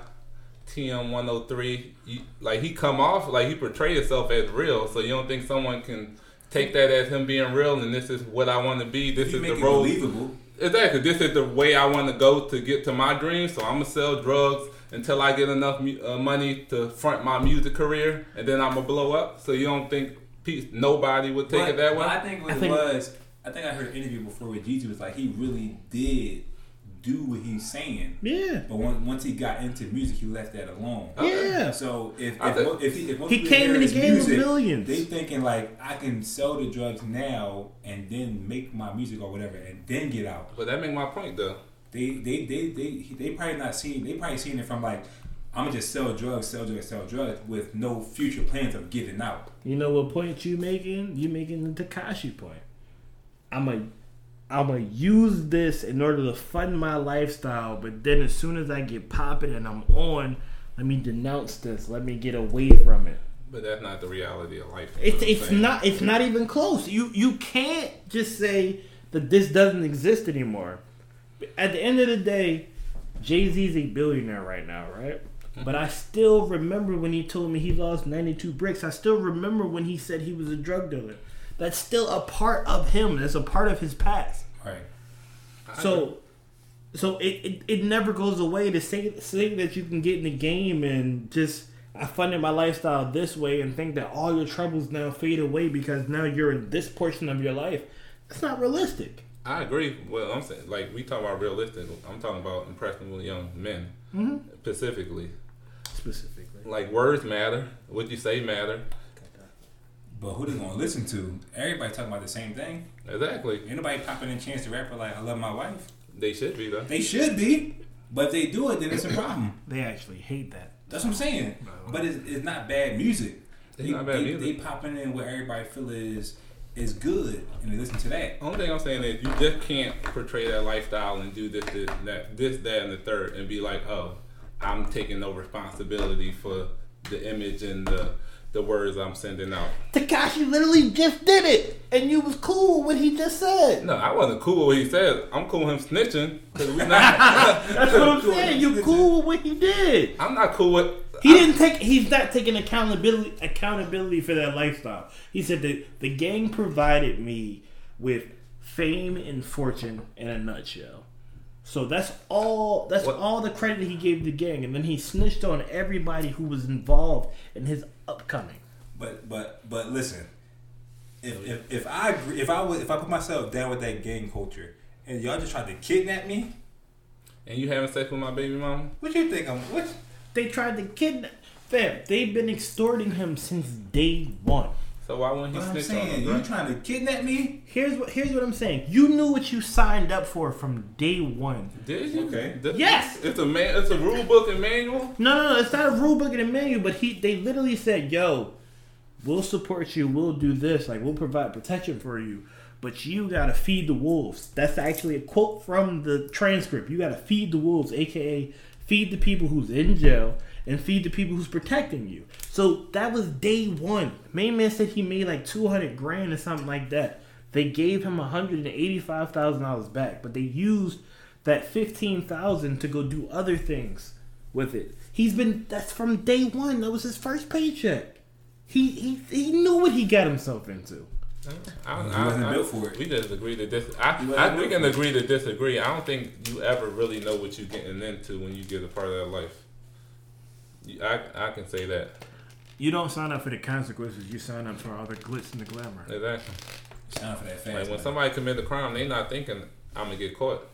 TM one hundred three, like he come off like he portray himself as real. So you don't think someone can take that as him being real and this is what I want to be. This you is make the it road. believable. Exactly. This is the way I want to go to get to my dream. So I'm gonna sell drugs until I get enough mu- uh, money to front my music career, and then I'm gonna blow up. So you don't think pe- nobody would take But- it that way? I think what I it think- was, I think I heard an interview before with Jeezy was like he really did do what he's saying. Yeah, But when, once he got into music, he left that alone. Okay. yeah. So if I if, think- if he, if He came hear and he his gave him music, millions. They thinking like I can sell the drugs now and then make my music or whatever and then get out. but that make my point though. They they they they they probably not seeing. They probably seeing it from like I'm gonna just sell drugs, sell drugs, sell drugs with no future plans of getting out. You know what point you making? You making the Tekashi point. I'm a, I'm gonna use this in order to fund my lifestyle, but then as soon as I get popping and I'm on, let me denounce this. Let me get away from it. But that's not the reality of life. It's That's what I'm it's saying. not it's not even close. You you can't just say that this doesn't exist anymore. At the end of the day, Jay Z's a billionaire right now, right? Mm-hmm. But I still remember when he told me he lost 92 bricks. I still remember when he said he was a drug dealer. That's still a part of him. That's a part of his past. Right. So, so it, it, it never goes away to say say that you can get in the game and just I funded my lifestyle this way and think that all your troubles now fade away because now you're in this portion of your life. That's not realistic. I agree. Well, I'm saying like we talk about realistic. I'm talking about impressionable young men Mm-hmm. specifically. Specifically, Like words matter. What you say matter. But who they gonna listen to? Everybody talking about the same thing. Exactly. Anybody popping in chance to rapper like I love my wife. They should be though. They should be, but if they do it, then it's a problem. they actually hate that. That's what I'm saying. But it's, it's not bad music. It's they, not bad they, music. They popping in what everybody feel is is good, and they listen to that. Only thing I'm saying is you just can't portray that lifestyle and do this, this, that, this, that, and the third, and be like, oh, I'm taking no responsibility for the image and the the words I'm sending out. Tekashi literally just did it, and you was cool with what he just said. No, I wasn't cool with what he said. I'm cool with him snitching because we not. That's what I'm saying. You cool with what he did. I'm not cool with. He I'm- didn't take. He's not taking accountability accountability for that lifestyle. He said that the gang provided me with fame and fortune in a nutshell. So that's all. That's What- all the credit he gave the gang, and then he snitched on everybody who was involved in his upcoming. But but but listen, if if, if I agree, if I would if I put myself down with that gang culture, and y'all just tried to kidnap me, And you having sex with my baby mama? what you think I'm what? They tried to kidnap. Fam, they've been extorting him since day one. So why wouldn't he What I'm snitch on saying, him? you Right? trying to kidnap me? Here's what. Here's what I'm saying. You knew what you signed up for from day one. Did you? Okay. This- Yes! It's a man. It's a rule book and manual. No, no, no. It's not a rule book in the menu, but he they literally said, "Yo, we'll support you. We'll do this. Like we'll provide protection for you, but you gotta feed the wolves." That's actually a quote from the transcript. You gotta feed the wolves, aka feed the people who's in jail and feed the people who's protecting you. So that was day one. Main man said he made like two hundred grand or something like that. They gave him hundred and eighty-five thousand dollars back, but they used that fifteen thousand to go do other things with it. He's been that's from day one. That was his first paycheck. He he he knew what he got himself into. I, He wasn't built for it. We just agree to dis. I, He wasn't I we can agree to disagree. I don't think you ever really know what you're getting into when you get a part of that life. You- I I can say that You don't sign up for the consequences. You sign up for all the glitz and the glamour. exactly. Sound for that fast. Like when money. somebody commit a crime, they're not thinking I'm gonna get caught.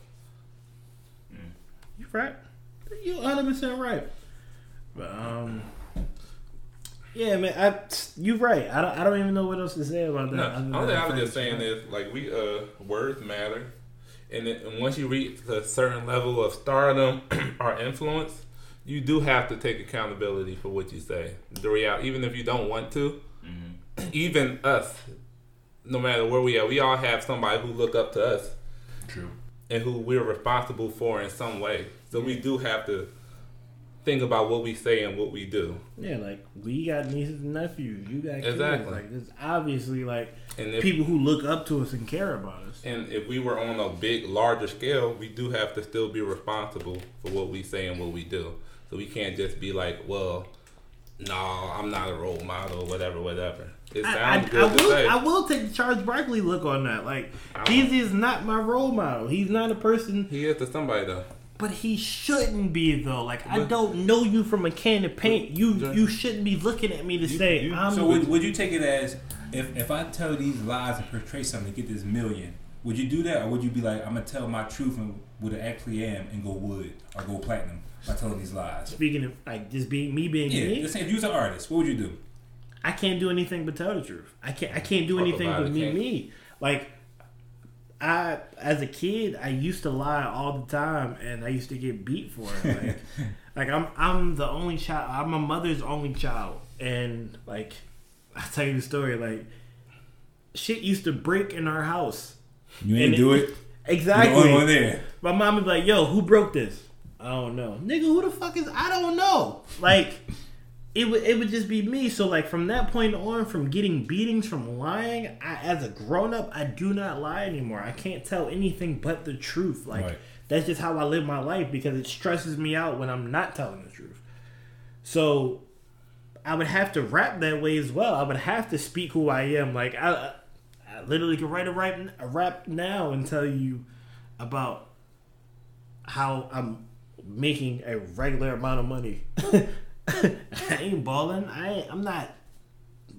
You right? You 100 percent right. But um, yeah, man, I you right. I don't I don't even know what else to say about that. No, other only thing I the was just fact saying that- is like we uh words matter, and, then, and once you reach a certain level of stardom or influence, you do have to take accountability for what you say. The reality, even if you don't want to, mm-hmm. even us, no matter where we are, we all have somebody who look up to us True. and who we're responsible for in some way. So we do have to think about what we say and what we do. Yeah, like we got nieces and nephews. You got kids. Exactly. Like there's obviously like And if people who look up to us and care about us. And if we were on a big, larger scale, we do have to still be responsible for what we say and what we do. So we can't just be like, well, no, I'm not a role model, whatever, whatever. It sounds I, I good to will. say. I will take the Charles Barkley look on that. Like I he is not my role model. He's not a person, he is to somebody though. but he shouldn't be though. Like I don't know you from a can of paint. You But- you shouldn't be looking at me to say you- I'm. So would, would you take it as if if I tell these lies and portray something to get this million? Would you do that, or would you be like, I'm gonna tell my truth and what I actually am and go wood or go platinum by telling these lies? speaking of like just being me being Yeah, me, just say if you was an artist, what would you do? I can't do anything but tell the truth. I can't. I can't do Talk anything but me me. Like I, as a kid, I used to lie all the time, and I used to get beat for it. Like, like I'm I'm the only child. I'm my mother's only child, and like I tell you the story. Like shit used to break in our house. You And ain't it- do it. Exactly. The only one there. My mom would be like, "Yo, who broke this?" I don't know, nigga. Who the fuck is? I don't know. Like, it would it would just be me. So like from that point on, from getting beatings from lying, I, as a grown up, I do not lie anymore. I can't tell anything but the truth. Like Right. that's just how I live my life because it stresses me out when I'm not telling the truth. So I would have to rap that way as well. I would have to speak who I am. Like I, I literally could write a rap, a rap now and tell you about how I'm making a regular amount of money. I ain't balling. I ain't, I'm not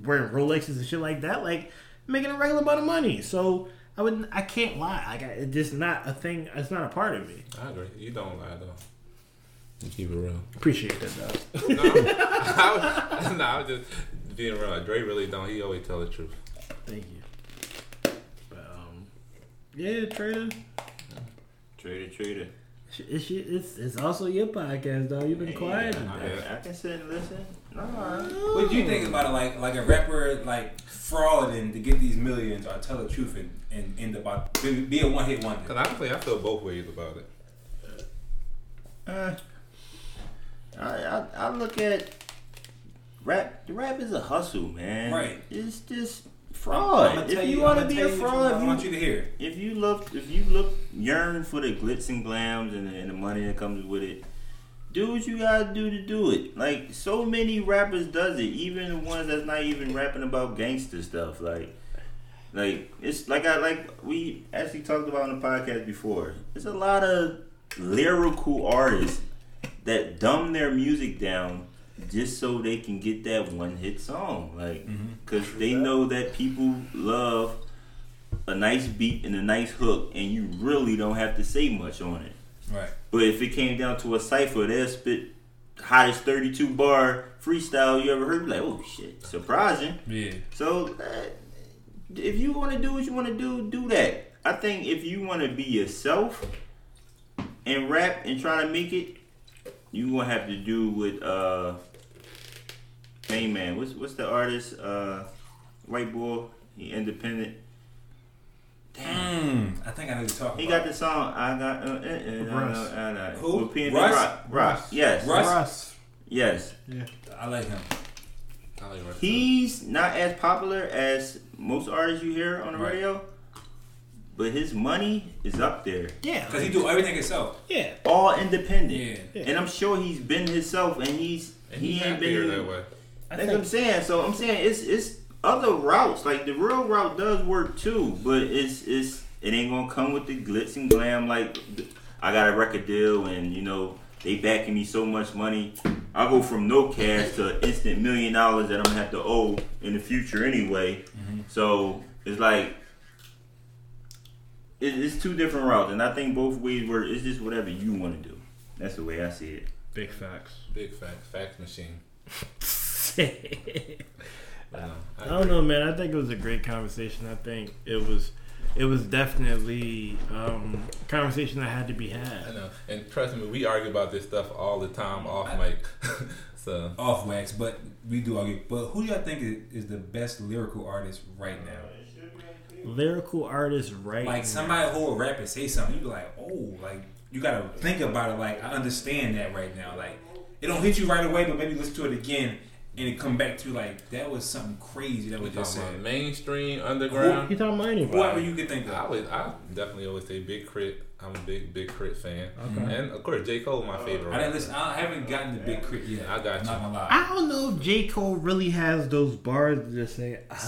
wearing Rolexes and shit like that. Like making a regular amount of money. So I would I can't lie. Like I, it's just not a thing. It's not a part of me. I agree. You don't lie though. You keep it real. Appreciate that though. No, I was, no, I was just being real. Like, Dre really don't. He always tell the truth. Thank you. But um, yeah, Trader. Trader, trader. It's, it's it's also your podcast, though. You've been quiet. I. I can sit and listen. No, What do you think about it? Like like a rapper like frauding to get these millions or tell the truth and, and end up be, be a one hit wonder. Cause honestly, I feel both ways about it. Uh, I, I I look at rap. The rap is a hustle, man. Right. It's just fraud. If tell you, want to be a you fraud, I if want you, you to hear. if you look, if you look yearn for the glitz and glams and the, and the money that comes with it, do what you gotta do to do it. Like so many rappers does it, even the ones that's not even rapping about gangster stuff. Like, like it's like I like we actually talked about on the podcast before. There's a lot of lyrical artists that dumb their music down just so they can get that one hit song. Like, because they know that people love a nice beat and a nice hook, and you really don't have to say much on it. Right. But if it came down to a cipher, they'll spit hottest 32 bar freestyle you ever heard. Like, oh shit, surprising. Yeah. So uh, if you want to do what you want to do, do that. I think if you want to be yourself and rap and try to make it, you gonna have to do with uh, hey man, what's what's the artist? Uh, white boy, he independent. Mm, I think I know what you're talking He about. got the song I got uh, uh, uh, Russ. uh, uh, uh, Who? with Russ? Rock. Rock. Yes. Russ? Russ. Yes. I like him. I like Russ. He's not as popular as most artists you hear on the Right. radio, but his money is up there. Yeah. Because he do everything himself. Yeah. All independent. Yeah. Yeah. And I'm sure he's been himself and he's And he he's ain't happier been that way. I That's what I'm saying. So I'm saying it's it's other routes. Like the real route does work too, but it's it's it ain't gonna come with the glitz and glam. Like I got a record deal and you know they backing me so much money. I go from no cash to instant million dollars that I'm gonna have to owe in the future anyway. Mm-hmm. So it's like it, it's two different routes, and I think both ways work. It's just whatever you want to do. That's the way I see it. Big facts. Big facts. fact machine. I I don't know, man. I think it was a great conversation. I think it was, it was definitely um, a conversation that had to be had. I know. And trust me, we argue about this stuff all the time off mic. so Off wax, but we do argue. But who do y'all think is, is the best lyrical artist right now? Lyrical artist, right? Like now. somebody who will rap and say something, you be like, oh, like you gotta think about it. Like I understand that right now. Like it don't hit you right away, but maybe listen to it again and it come back to like that was something crazy that we was just talking about said. mainstream, underground. You talking about anybody? Whoever you can think of. I would, I definitely always say Big Crit. I'm a big, Big K.R.I.T. fan, Okay. and of course J Cole, my uh, favorite. I didn't listen. I haven't gotten the Big K.R.I.T. yet. I got I'm not you. gonna lie. I don't know if J Cole really has those bars to just say. Ah, "I like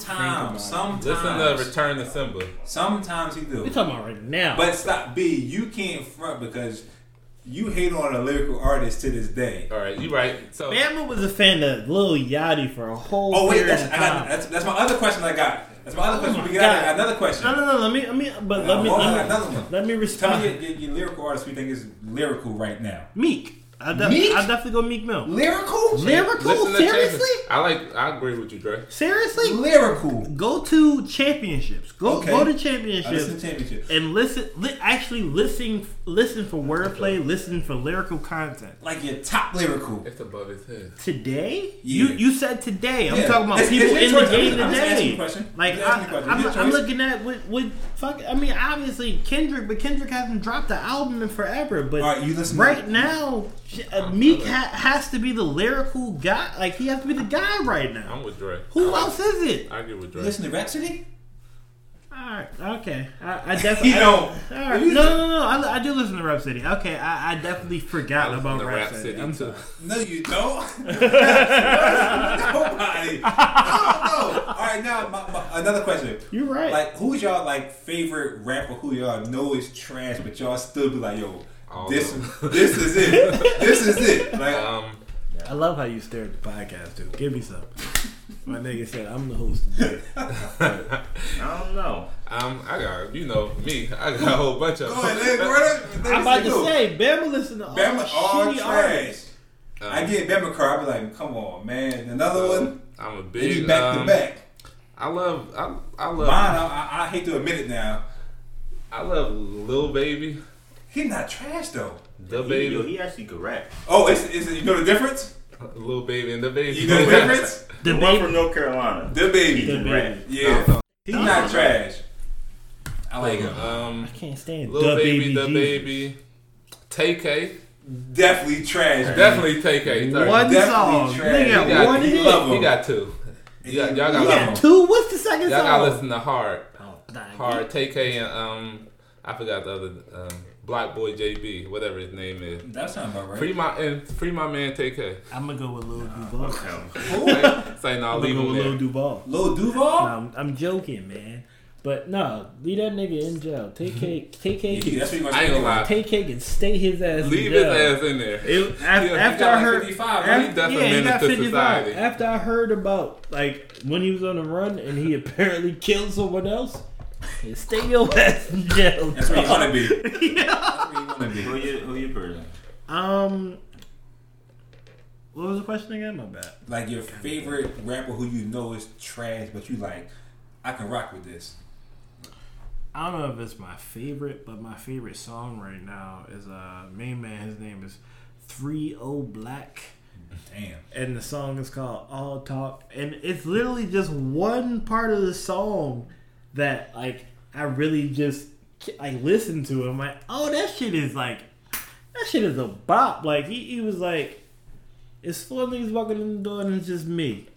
Sometimes, think about it." sometimes, Listen to Return to Simba. sometimes he do. We talking about right now. But stop, B. You can't front because you hate on a lyrical artist to this day. All right, you right. So Bama was a fan of Lil Yachty for a whole. Oh wait, that's of I got that's, that's my other question. I got. That's my other Oh question. my we got got God. another question. No, no, no. Let me, let me, but No, let me, hold on, let another me, one. let me Tell me your, your, your lyrical artist we think is lyrical right now. Meek. I def- Meek? I definitely go Meek Mill. Lyrical? Lyrical? Seriously? Champions. I like. I agree with you, Dre. Seriously? Lyrical. Go to championships. Go Okay. go to I listen championships to championship. and listen. Li- actually, listen listen for wordplay, listen for lyrical content. Like your top lyrical. It's above his head. Today, Yeah. you you said today. I'm Yeah. talking about It's- people it's in your the choice. game I'm just asking you today. question. Like I'm just asking you question. I'm, I'm looking at with with fuck. I mean, obviously Kendrick, but Kendrick hasn't dropped the album in forever. But All right, you listen. right to, now, sh- uh, Meek ha- has to be the lyrical guy. Like he has to be the guy right now. I'm with Dre. Who I, else is it? I get with Dre. listen to Rapsody. Alright, okay. I, I definitely. You don't. Alright, no, no, no. I, I do listen to Rap City. Okay, I, I definitely forgot I about Rap Rap City. City, I'm sorry. No, you don't. Nobody. I don't know. All right, now my, my, another question. You're right. Like, who's y'all like favorite rapper who y'all know is trash, but y'all still be like, yo, this of this is it. this is it. Like, Um, I love how you stare at the podcast, dude. Give me some. My nigga said I'm the host. I don't know. um, I got you know me. I got a whole bunch of. go ahead, let, go ahead, I'm about to go. say, Bama listen to all Bama all shitty trash. artists. Um, I get Bama car. I be like, come on, man. Another one. I'm a big. you back um, to back. I love. I, I love. I, I, I hate to admit it now. I love Lil Baby. He's not trash though. The He, yo, he actually could rap. Oh, it's, it's you know the difference. Lil Baby and DaBaby. You know the difference. The The one from North Carolina. DaBaby. The can baby. Yeah, he's not trash. I like him. Um, I can't stand Lil the Baby, baby. the Jesus. baby. Tay-K. Definitely trash. Definitely Tay-K. Sorry. One Definitely song. trash. Nigga He got got, one he, hit. love him. he got two. Y'all, y'all got love got two. What's the second Y'all song? gotta listen to Hard. Oh, nah, Hard. Tay-K and um, I forgot the other um, Black Boy JB, whatever his name is. That sounds about right. Free my and free my man Tay-K. I'm gonna go with Lil Duval. Say, say no, I'm gonna leave him with Lil. Duval. Lil Duval. No, I'm, I'm joking, man. But no, leave that nigga in jail. Take cake, take cake, Yeah, that's I ain't gonna lie. take cake, and stay his ass. in Leave his ass in there. It, after, Yeah, he after got I like heard, 55, after, right? He yeah, he got 55. After I heard about like when he was on the run and he apparently killed someone else, yeah, stay your ass in jail. That's where you want to be. yeah. That's where you want to be. Who be. you, who you person? Um, what was the question again? My bad. Like your favorite rapper who you know is trash, but you like, I can rock with this. I don't know if it's my favorite, but my favorite song right now is uh main man. His name is Three O Black. Damn. and the song is called All Talk, and it's literally just one part of the song that like I really just like listened to. I'm like, oh, that shit is like that shit is a bop. Like he, he was like, it's four niggas walking in the door and it's just me.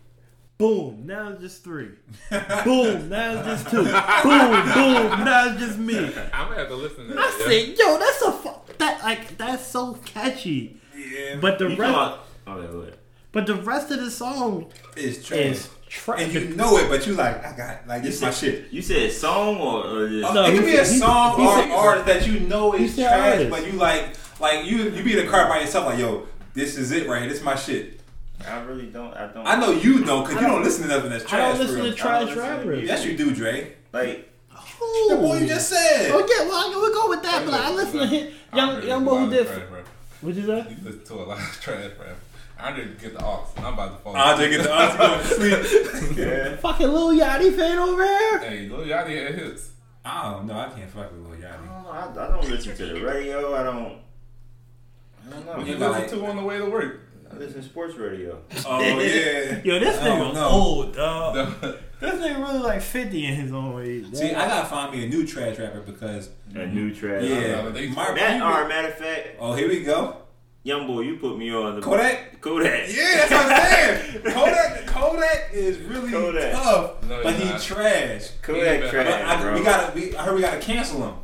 Boom, now it's just three. boom, now it's just two. Boom, boom, now it's just me. I'm gonna have to listen to that. I that. said, yo, that's a fu- that like that's so catchy. Yeah. But the rest, talking Oh, yeah, but the rest of the song it's trash. is trash. and you know it, but you like, I got like this my shit. You said song or, or just, Uh, No, it he could be said- a song he or said- artist that you know is trash, artist. but you like, like you you be in the car by yourself, like, yo, this is it right here. This is my shit. I really don't. I don't. I know you don't, cause you don't- don't listen to nothing that's I trash. don't listen for to trash rappers. Yes, you do, Dre. Like, The boy you just said. Oh yeah, well we'll go with that. But I listen to him, young young boy who did. What'd you say? You listen to a lot of trash rap. I didn't get the aux. I'm about to fall. Andre get the auntie going to sleep. yeah. Fucking Lil Yachty fan over here. Hey, Lil Yachty had hits. I don't know. I can't fuck with Lil I don't know. I, I don't listen to the radio. I don't. I don't What know. you Yeah, like- listen to on the way to work? I listen to sports radio. Oh yeah. Yo, this I don't nigga know. old dog. The- This nigga really like fifty in his own way. See, I gotta find me a new trash rapper because A new trash. yeah, know, they- my That, or matter of fact, Oh, here we go. Young boy, you put me on the Kodak. Kodak. Yeah, that's what I'm saying. Kodak, Kodak is really Kodak. tough, No, but he not. trash. Kodak Yeah, trash, I, bro. we gotta, we, I heard we gotta cancel him.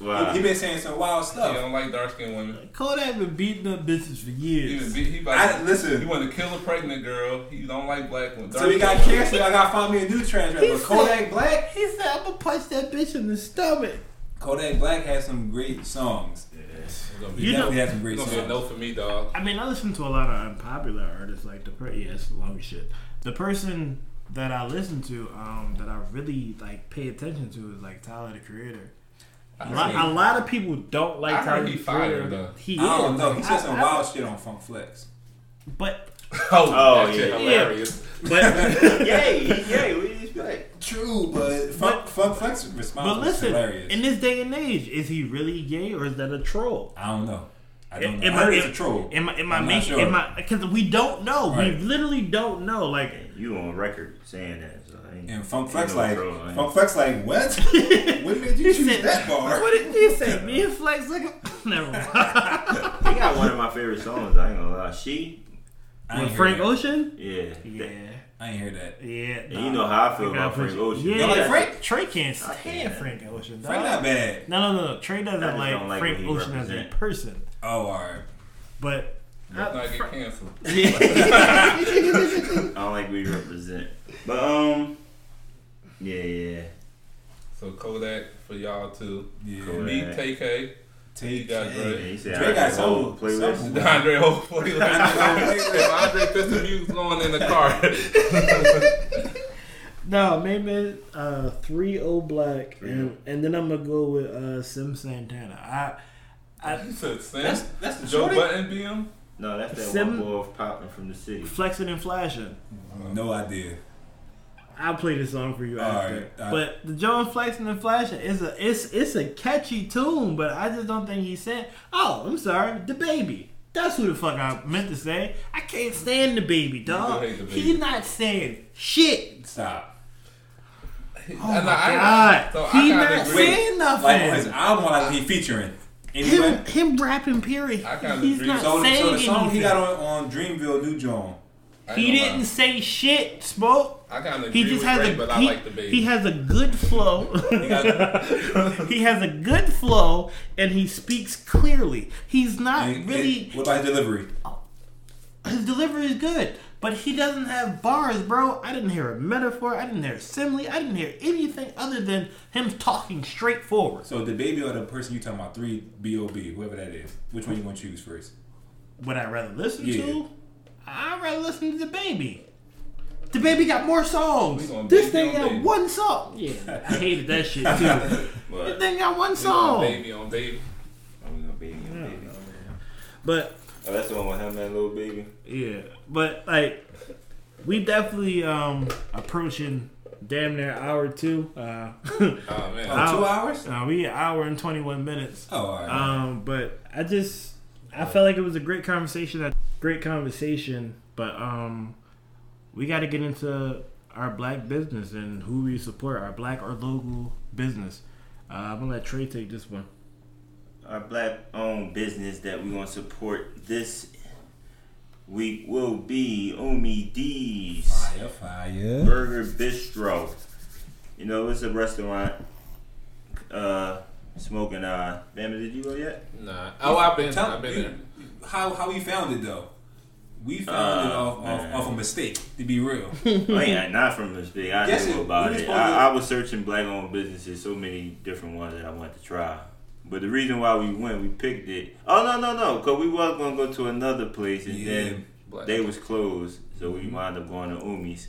wow. He, he been saying some wild stuff. He stuff. don't like dark skinned women. Kodak been beating up bitches for He, years. was, he, about I he listen. wanted to kill a pregnant girl. He don't like black women. So we got canceled. I gotta find me a new trash He rapper. said- Kodak Black. He said, "I'm gonna punch that bitch in the stomach." Kodak Black has some great songs. You He know- definitely has some great It's gonna be a songs. no for me, dog. I mean, I listen to a lot of unpopular artists, like the per- yeah, it's long shit. The person that I listen to, um, that I really like pay attention to is like Tyler the Creator. A lot, a lot of people don't like I Tyler he the fired, Creator. though. He I don't is. know. He I- said some I- wild shit on Funk Flex. But Oh, Oh, that shit yeah. hilarious. but yay, yay, we just like True, but Funk, Funk Flex response But was listen, hilarious. in this day and age, is he really gay or is that a troll? I don't know. I don't know. I heard it's a troll. Am I? Am I I'm not making? sure. Am I? Because we don't know. Right. We literally don't know. Like, You on record saying that? So I And Funk Flex no like, troll, Funk Flex like, what? what made you choose said, that bar? What did you say? Me and Flex like never mind. He got one of my favorite songs. I ain't gonna lie. She, I With Frank that. Ocean. yeah. Yeah, I ain't hear that. yeah. And you know how I feel I about Frank put Ocean. Yeah, You like Frank? Trey can't I stand can't. Frank Ocean. Frank not bad. No, no, no. Trey doesn't like, like Frank what he Ocean as a person. Oh, alright. But Let's uh, get canceled. I don't like we represent. But um, yeah, yeah. So Kodak for y'all too. Yeah. Kodak. Me, Tay-K, Take got it. Dre. yeah he said Dre I got got a whole some- playlist. some- DeAndre hopefully. if Andre puts some music on in the car. no, maybe uh, three O Black, and and then I'm gonna go with uh, Sim Santana. I, I You said Sam. That's, that's the Joe shorty? Button BM. No, that's that Sim- one boy popping from the city. flexing and flashing. No idea. I'll play this song for you after. Alright, alright. But the Joe Flexing and Flashing is a it's it's a catchy tune, but I just don't think he said. Oh, I'm sorry, DaBaby. That's who the fuck I meant to say. I can't stand DaBaby, dog. the baby. He's not saying shit. Stop. Oh my god, so he not agree. saying nothing. Like his album, like he featuring. Anyway. him, him rapping period. I He's agree. not So, saying so the song anything. he got on, on Dreamville, New John. I He didn't lie. say shit, smoke. I kind of agree He just with has Ray, a but I he, like DaBaby. he has a good flow. He has a good flow and he speaks clearly. He's not and- really and what about his delivery? his delivery is good, but he doesn't have bars, bro. I didn't hear a metaphor. I didn't hear a simile. I didn't hear anything other than him talking straightforward. So DaBaby or the person you talking about, three B.O.B., whoever that is. Which one you want to choose first? Would I rather listen Yeah. to? I'd rather listen to DaBaby. The baby got more songs. This thing on got baby. one song. Yeah, I hated that shit too. this But thing got one We on song. baby on baby. I'm gonna baby, I'm Yeah. baby. But Oh, that's the one with him and little baby. Yeah, but like we definitely um approaching damn near hour two. Uh, Oh man. Oh, Ow. two hours? uh, we an hour and twenty one minutes. Oh, all right. Um, but I just I felt like it was a great conversation. A great conversation, but um, we got to get into our black business and who we support, our black or local business. Uh, I'm gonna let Trey take this one. Our black owned business that we're gonna support this week will be Omi D's fire, fire. Burger Bistro. You know, it's a restaurant. Uh, smoking. Uh, Bama, did you go yet? Nah. Oh, I've been. Tell- I've been you- there. How how we found it though? We found it Uh, off, off off a mistake. To be real, I ain't not from this big. I Yes, knew about we it. was I, I was searching black owned businesses, so many different ones that I wanted to try. But the reason why we went, we picked it. Oh no no no, cause we was gonna go to another place and Yeah. then Black. they was closed, so we wound up going to Umi's.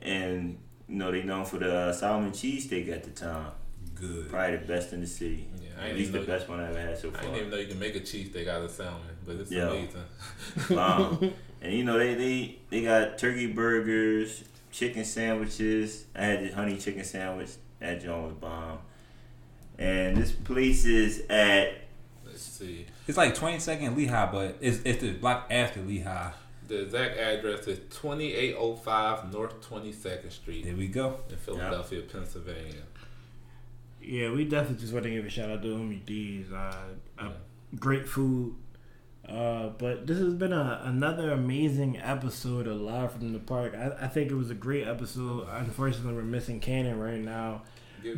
And you know they known for the uh, Solomon cheesesteak at the time, good. probably the best in the city. Yeah, I At least the even know- best one I ever had so far. I didn't even know you can make a cheesesteak out of salmon, but it's Yeah. amazing. um, and you know they, they they got turkey burgers, chicken sandwiches. I had the honey chicken sandwich. That joint was bomb. And this place is at Let's see. It's like 22nd Lehigh, but it's it's the block after Lehigh. The exact address is 2805 North 22nd Street There we go. in Philadelphia, Pennsylvania. Yeah, we definitely just want to give a shout out to Umi D's. Uh, uh, great food. Uh, but this has been a, another amazing episode of Live from the Park. I, I think it was a great episode. Unfortunately, we're missing Cannon right now.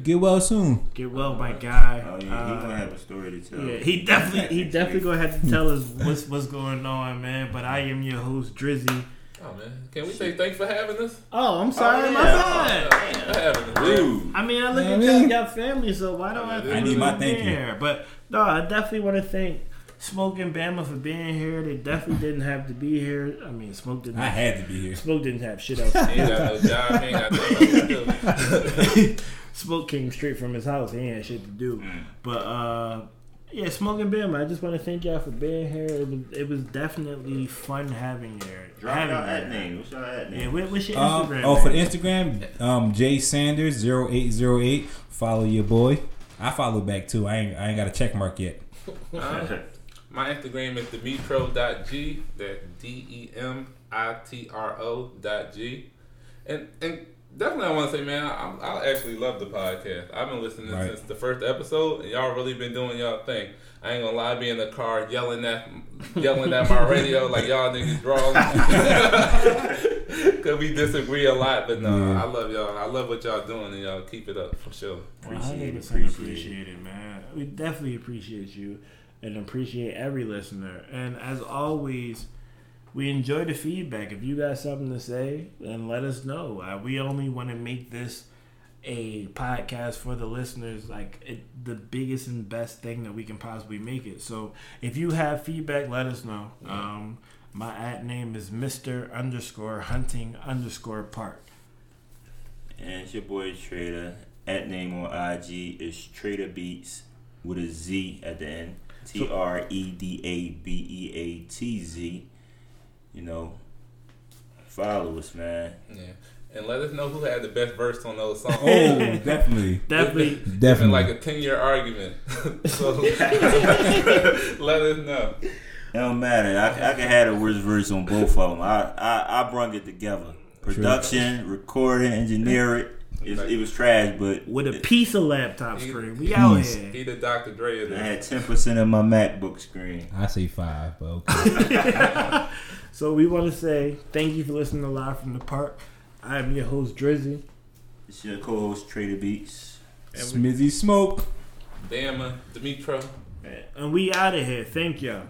Get well soon. Get well, my guy. oh yeah, he Uh, gonna have a story to tell. yeah, he definitely he definitely gonna have to tell us what's what's going on, man. But I am your host, Drizzy. Oh man, can we say thanks for having us? Oh, I'm sorry, Oh, my yeah. bad. Thanks for having us. man. Rude. I mean, I look Yeah, at I y'all mean- got family, so why don't I? I think need my we're thank you. there? But no, I definitely want to thank Smoke and Bama for being here. They definitely didn't have to be here. I mean, Smoke didn't. I had to be here. Smoke didn't have shit else. To ain't do. got no job. He ain't got nothing to do. Smoke came straight from his house. He had shit to do. Mm. But uh, Yeah, smoking Bam. I just want to thank y'all for being here. It was, it was definitely fun having you. Drop having y'all at name. What's y'all at Yeah, name? what, what's your Um, Instagram? oh, for? Instagram, um, Jay Sanders 0808. Follow your boy. I follow back too. I ain't I ain't got a check mark yet. Uh, my Instagram is demitro.g. That's D E M I T R O dot G. And and definitely, I want to say, man, I, I actually love the podcast. I've been listening Right. since the first episode, and y'all really been doing y'all thing. I ain't gonna lie, be in the car yelling at yelling at my radio like y'all niggas draw. Cause we disagree a lot, but no, Yeah. I love y'all. I love what y'all doing, and y'all keep it up for sure. Appreciate it, 100% appreciate appreciate it, man. We definitely appreciate you and appreciate every listener. And as always, we enjoy the feedback. If you got something to say, then let us know. Uh, we only want to make this a podcast for the listeners, like it, the biggest and best thing that we can possibly make it. So if you have feedback, let us know. Um, my at name is Mister underscore Hunting underscore Park. And it's your boy Trader. At name on IG is Trader Beats with a Z at the end. T R E D A B E A T Z. You know, follow us, man. Yeah, and let us know who had the best verse on those songs. Oh, definitely, Definitely. Been definitely. like a ten year argument. so let us know. It don't matter. I, I can have the worst verse on both of them. I I, I brung it together. Production, recording, engineer it. It, it was trash, but with a it- piece of laptop screen. We out here. He the Dr. Dre of I had ten percent of my MacBook screen. I say five, but okay. So we want to say thank you for listening to Live from the Park. I am your host Drizzy. It's your co-host Trader Beats. Smithy Smoke. Bama, Demetro. And we out of here. Thank y'all.